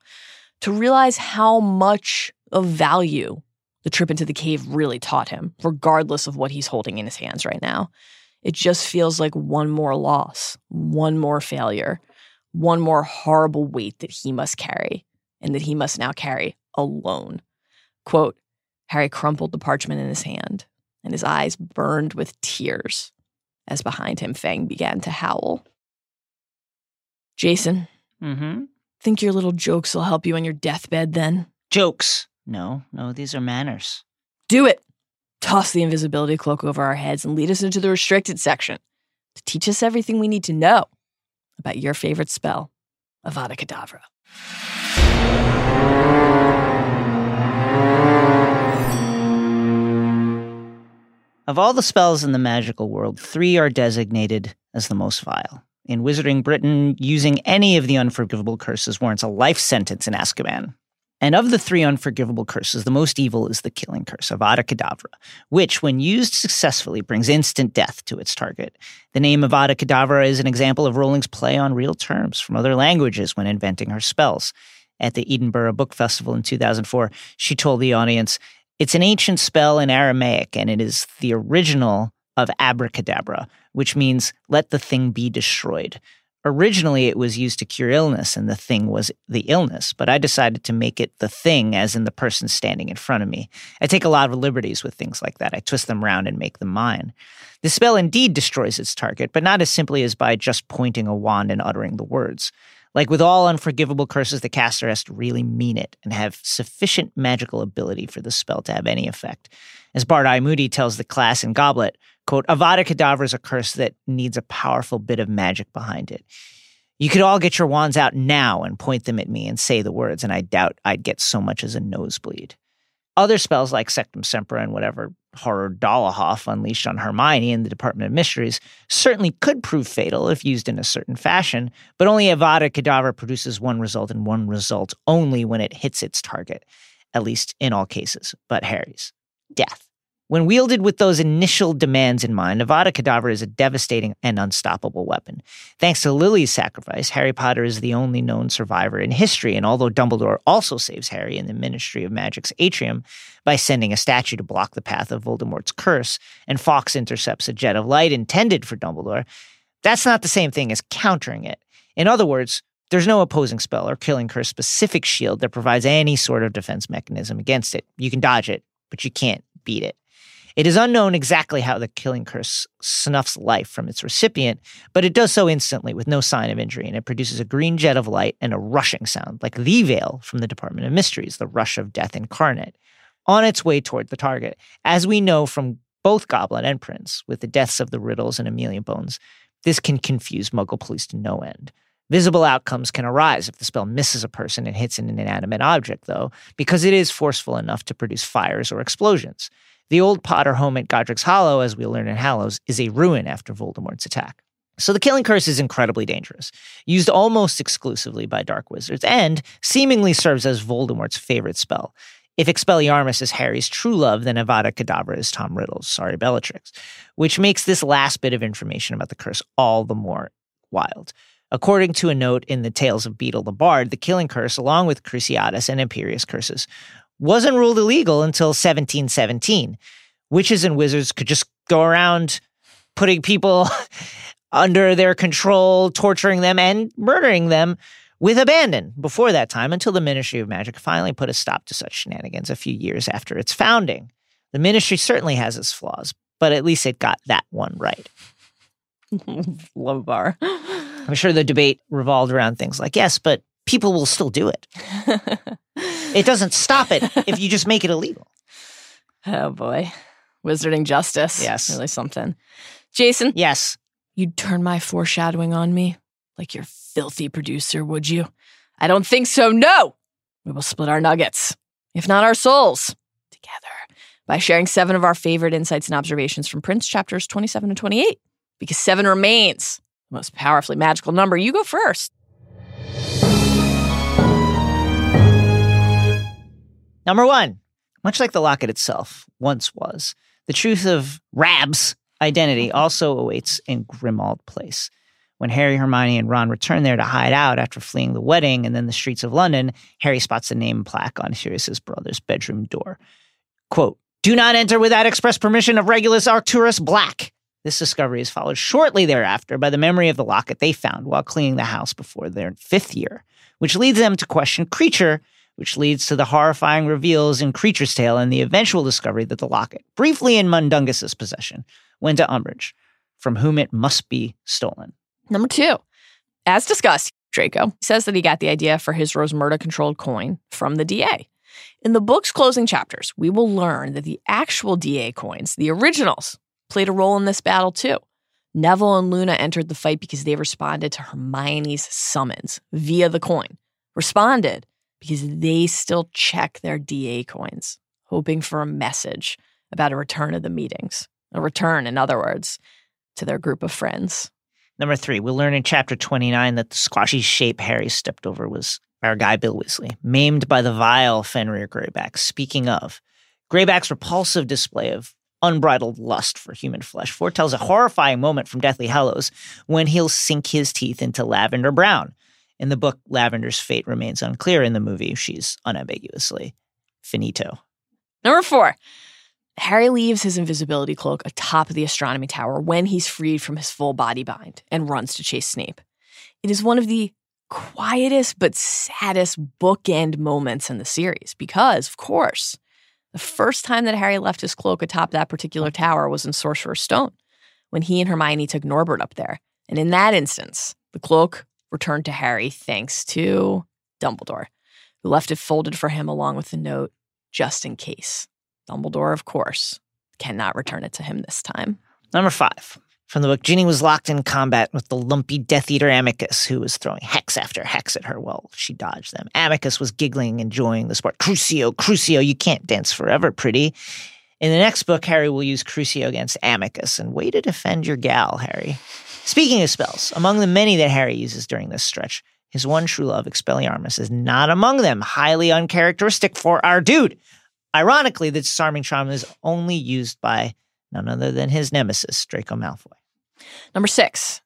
to realize how much of value the trip into the cave really taught him, regardless of what he's holding in his hands right now. It just feels like one more loss, one more failure, one more horrible weight that he must carry and that he must now carry alone. Quote Harry crumpled the parchment in his hand, and his eyes burned with tears as behind him Fang began to howl. Jason, mm-hmm. think your little jokes will help you on your deathbed then? Jokes? No, no, these are manners. Do it toss the invisibility cloak over our heads and lead us into the restricted section to teach us everything we need to know about your favorite spell, Avada Kedavra. Of all the spells in the magical world, three are designated as the most vile. In Wizarding Britain, using any of the unforgivable curses warrants a life sentence in Azkaban, and of the three unforgivable curses, the most evil is the killing curse, Avada Kedavra, which, when used successfully, brings instant death to its target. The name Avada Kedavra is an example of Rowling's play on real terms from other languages when inventing her spells. At the Edinburgh Book Festival in 2004, she told the audience, It's an ancient spell in Aramaic, and it is the original of abracadabra, which means let the thing be destroyed. Originally, it was used to cure illness, and the thing was the illness, but I decided to make it the thing, as in the person standing in front of me. I take a lot of liberties with things like that. I twist them round and make them mine. The spell indeed destroys its target, but not as simply as by just pointing a wand and uttering the words. Like with all unforgivable curses, the caster has to really mean it and have sufficient magical ability for the spell to have any effect. As Barty Moody tells the class in Goblet, quote, Avada Kedavra is a curse that needs a powerful bit of magic behind it. You could all get your wands out now and point them at me and say the words, and I doubt I'd get so much as a nosebleed. Other spells like Sectumsempra and whatever horror Dolohov unleashed on Hermione in the Department of Mysteries certainly could prove fatal if used in a certain fashion, but only Avada Kedavra produces one result and one result only when it hits its target, at least in all cases, but Harry's death. When wielded with those initial demands in mind, Avada Kedavra is a devastating and unstoppable weapon. Thanks to Lily's sacrifice, Harry Potter is the only known survivor in history, and although Dumbledore also saves Harry in the Ministry of Magic's atrium by sending a statue to block the path of Voldemort's curse, and Fawkes intercepts a jet of light intended for Dumbledore, that's not the same thing as countering it. In other words, there's no opposing spell or killing curse specific shield that provides any sort of defense mechanism against it. You can dodge it, but you can't beat it. It is unknown exactly how the killing curse snuffs life from its recipient, but it does so instantly with no sign of injury, and it produces a green jet of light and a rushing sound, like the veil from the Department of Mysteries, the rush of death incarnate, on its way toward the target. As we know from both Goblet and Prince, with the deaths of the Riddles and Amelia Bones, this can confuse Muggle police to no end. Visible outcomes can arise if the spell misses a person and hits an inanimate object, though, because it is forceful enough to produce fires or explosions. The old Potter home at Godric's Hollow, as we learn in Hallows, is a ruin after Voldemort's attack. So the killing curse is incredibly dangerous, used almost exclusively by dark wizards, and seemingly serves as Voldemort's favorite spell. If Expelliarmus is Harry's true love, then Avada Kedavra is Tom Riddle's Sorry Bellatrix, which makes this last bit of information about the curse all the more wild. According to a note in the Tales of Beedle the Bard, the killing curse, along with Cruciatus and Imperius curses, wasn't ruled illegal until 1717. Witches and wizards could just go around putting people under their control, torturing them, and murdering them with abandon before that time until the Ministry of Magic finally put a stop to such shenanigans a few years after its founding. The ministry certainly has its flaws, but at least it got that one right. Love bar. I'm sure the debate revolved around things like, yes, but people will still do it. it doesn't stop it if you just make it illegal. Oh boy. Wizarding justice. Yes. Really something. Jason, Yes. you'd turn my foreshadowing on me like your filthy producer, would you? I don't think so. No. We will split our nuggets, if not our souls, together by sharing seven of our favorite insights and observations from Prince chapters 27 and 28. Because seven remains the most powerfully magical number. You go first. Number one, much like the locket itself once was, the truth of Rab's identity mm-hmm. also awaits in Grimmauld Place. When Harry, Hermione, and Ron return there to hide out after fleeing the wedding and then the streets of London, Harry spots the name plaque on Sirius's brother's bedroom door. Quote, Do not enter without express permission of Regulus Arcturus Black. This discovery is followed shortly thereafter by the memory of the locket they found while cleaning the house before their fifth year, which leads them to question Kreacher which leads to the horrifying reveals in Kreacher's Tale and the eventual discovery that the locket, briefly in Mundungus's possession, went to Umbridge, from whom it must be stolen. Number two, as discussed, Draco says that he got the idea for his Rosmerta controlled coin from the DA. In the book's closing chapters, we will learn that the actual DA coins, the originals, played a role in this battle too. Neville and Luna entered the fight because they responded to Hermione's summons via the coin. Responded because they still check their DA coins, hoping for a message about a return of the meetings. A return, in other words, to their group of friends. Number three, we'll learn in chapter 29 that the squashy shape Harry stepped over was our guy Bill Weasley, maimed by the vile Fenrir Greyback. Speaking of, Greyback's repulsive display of unbridled lust for human flesh foretells a horrifying moment from Deathly Hallows when he'll sink his teeth into Lavender Brown. In the book, Lavender's fate remains unclear. In the movie, she's unambiguously finito. Number four, Harry leaves his invisibility cloak atop the astronomy tower when he's freed from his full body bind and runs to chase Snape. It is one of the quietest but saddest bookend moments in the series because, of course, the first time that Harry left his cloak atop that particular tower was in Sorcerer's Stone when he and Hermione took Norbert up there. And in that instance, the cloak returned to Harry thanks to Dumbledore, who left it folded for him along with the note just in case. Dumbledore, of course, cannot return it to him this time. Number five. From the book, Ginny was locked in combat with the lumpy Death Eater Amycus, who was throwing hex after hex at her while she dodged them. Amycus was giggling, enjoying the sport. Crucio, Crucio, you can't dance forever, pretty. In the next book, Harry will use Crucio against Amycus, and way to defend your gal, Harry. Speaking of spells, among the many that Harry uses during this stretch, his one true love, Expelliarmus, is not among them. Highly uncharacteristic for our dude. Ironically, the disarming charm is only used by none other than his nemesis, Draco Malfoy. Number six,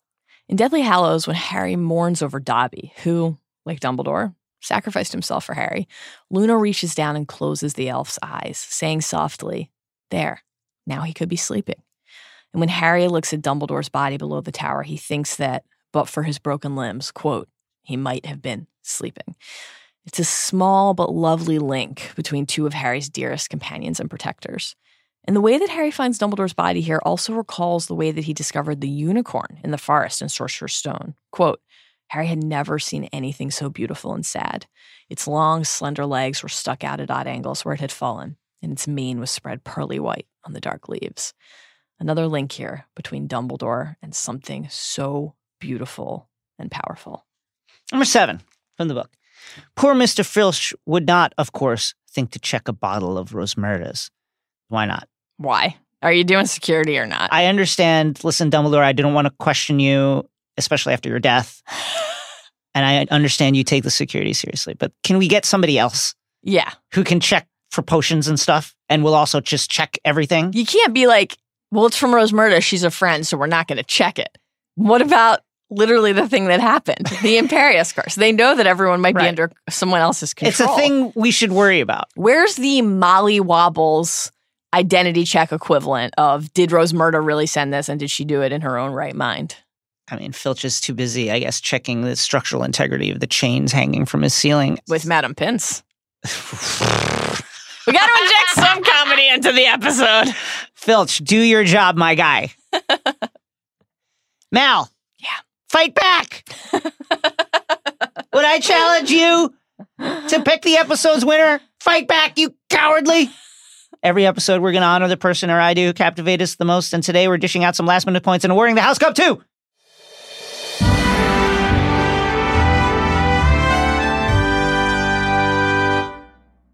in Deathly Hallows, when Harry mourns over Dobby, who, like Dumbledore, sacrificed himself for Harry, Luna reaches down and closes the elf's eyes, saying softly, There, now he could be sleeping. And when Harry looks at Dumbledore's body below the tower, he thinks that, but for his broken limbs, quote, he might have been sleeping. It's a small but lovely link between two of Harry's dearest companions and protectors. And the way that Harry finds Dumbledore's body here also recalls the way that he discovered the unicorn in the forest in Sorcerer's Stone. Quote, Harry had never seen anything so beautiful and sad. Its long, slender legs were stuck out at odd angles where it had fallen, and its mane was spread pearly white on the dark leaves. Another link here between Dumbledore and something so beautiful and powerful. Number seven from the book. Poor Mr. Filch would not, of course, think to check a bottle of Rosmerta's. Why not? Why? Are you doing security or not? I understand. Listen, Dumbledore, I didn't want to question you, especially after your death. and I understand you take the security seriously, but can we get somebody else yeah. who can check for potions and stuff and we'll also just check everything? You can't be like, well, it's from Rosmerta. She's a friend, so we're not going to check it. What about literally the thing that happened, the Imperius curse. They know that everyone might be under someone else's control. It's a thing we should worry about. Where's the Molly Wobbles identity check equivalent of did Rosmerta really send this and did she do it in her own right mind? I mean, Filch is too busy, I guess, checking the structural integrity of the chains hanging from his ceiling. With Madam Pince. We got to inject some comedy into the episode. Filch, do your job, my guy. Mal. Yeah. Fight back. Would I challenge you to pick the episode's winner? Fight back, you cowardly. Every episode, we're going to honor the person or I do who captivate us the most. And today, we're dishing out some last minute points and awarding the House Cup too.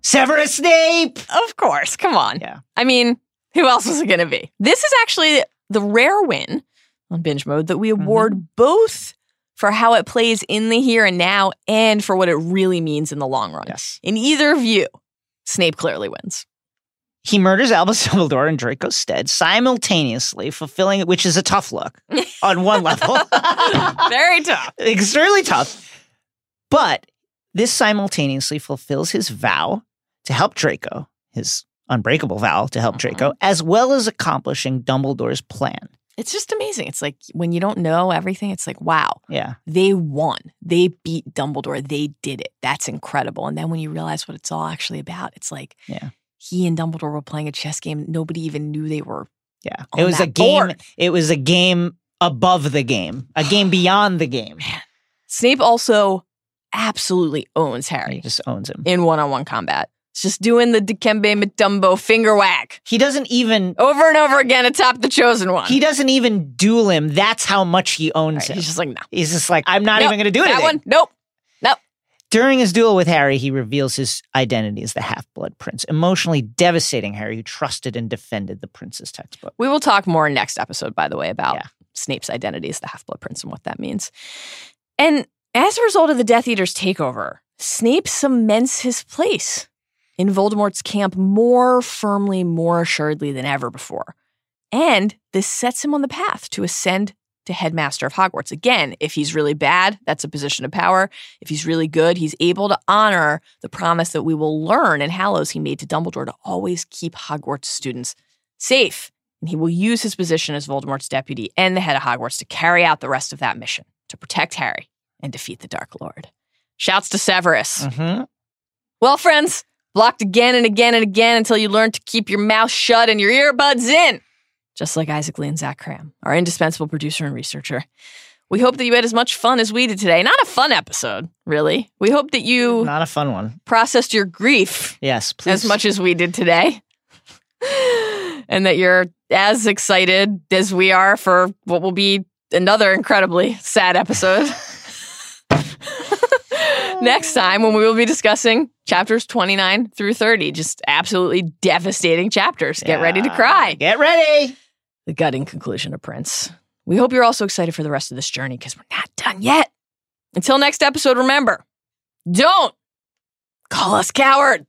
Severus Snape. Of course. Come on. Yeah. I mean, who else was it going to be? This is actually the rare win on binge mode that we mm-hmm. award both for how it plays in the here and now and for what it really means in the long run. Yes. In either view, Snape clearly wins. He murders Albus Dumbledore in Draco's stead, simultaneously fulfilling, which is a tough look on one level. Very tough. Extremely tough. But this simultaneously fulfills his vow to help Draco, his unbreakable vow to help Draco, uh-huh. as well as accomplishing Dumbledore's plan. It's just amazing. It's like when you don't know everything, it's like, wow, Yeah. they won. They beat Dumbledore. They did it. That's incredible. And then when you realize what it's all actually about, it's like Yeah. he and Dumbledore were playing a chess game. Nobody even knew they were. Yeah. It was a game. board. It was a game above the game, a game beyond the game. Snape also absolutely owns Harry. He just owns him. in one on one combat. It's just doing the Dikembe Mutombo finger whack He doesn't even over and over again atop the chosen one. he doesn't even duel him. That's how much he owns Right, him. He's just like, no. He's just like, I'm not Nope, even going to do it. That one, nope. nope. During his duel with Harry, he reveals his identity as the Half Blood Prince, emotionally devastating Harry, who trusted and defended the prince's textbook. We will talk more next episode, by the way, about Yeah. Snape's identity as the Half Blood Prince and what that means. And as a result of the Death Eater's takeover, Snape cements his place in Voldemort's camp more firmly, more assuredly than ever before. And this sets him on the path to ascend to headmaster of Hogwarts. Again, if he's really bad, that's a position of power. If he's really good, he's able to honor the promise that we will learn in Hallows he made to Dumbledore to always keep Hogwarts students safe. And he will use his position as Voldemort's deputy and the head of Hogwarts to carry out the rest of that mission to protect Harry and defeat the Dark Lord. Shouts to Severus. Mm-hmm. Well, friends, blocked again and again and again until you learn to keep your mouth shut and your earbuds in. Just like Isaac Lee and Zach Kram, our indispensable producer and researcher. We hope that you had as much fun as we did today. Not a fun episode, really. We hope that you Not a fun one. processed your grief Yes, please. as much as we did today. and that you're as excited as we are for what will be another incredibly sad episode. Next time, when we will be discussing chapters 29 through 30, just absolutely devastating chapters. Get ready to cry. Get ready. The gutting conclusion of Prince. We hope you're also excited for the rest of this journey because we're not done yet. Until next episode, remember don't call us cowards.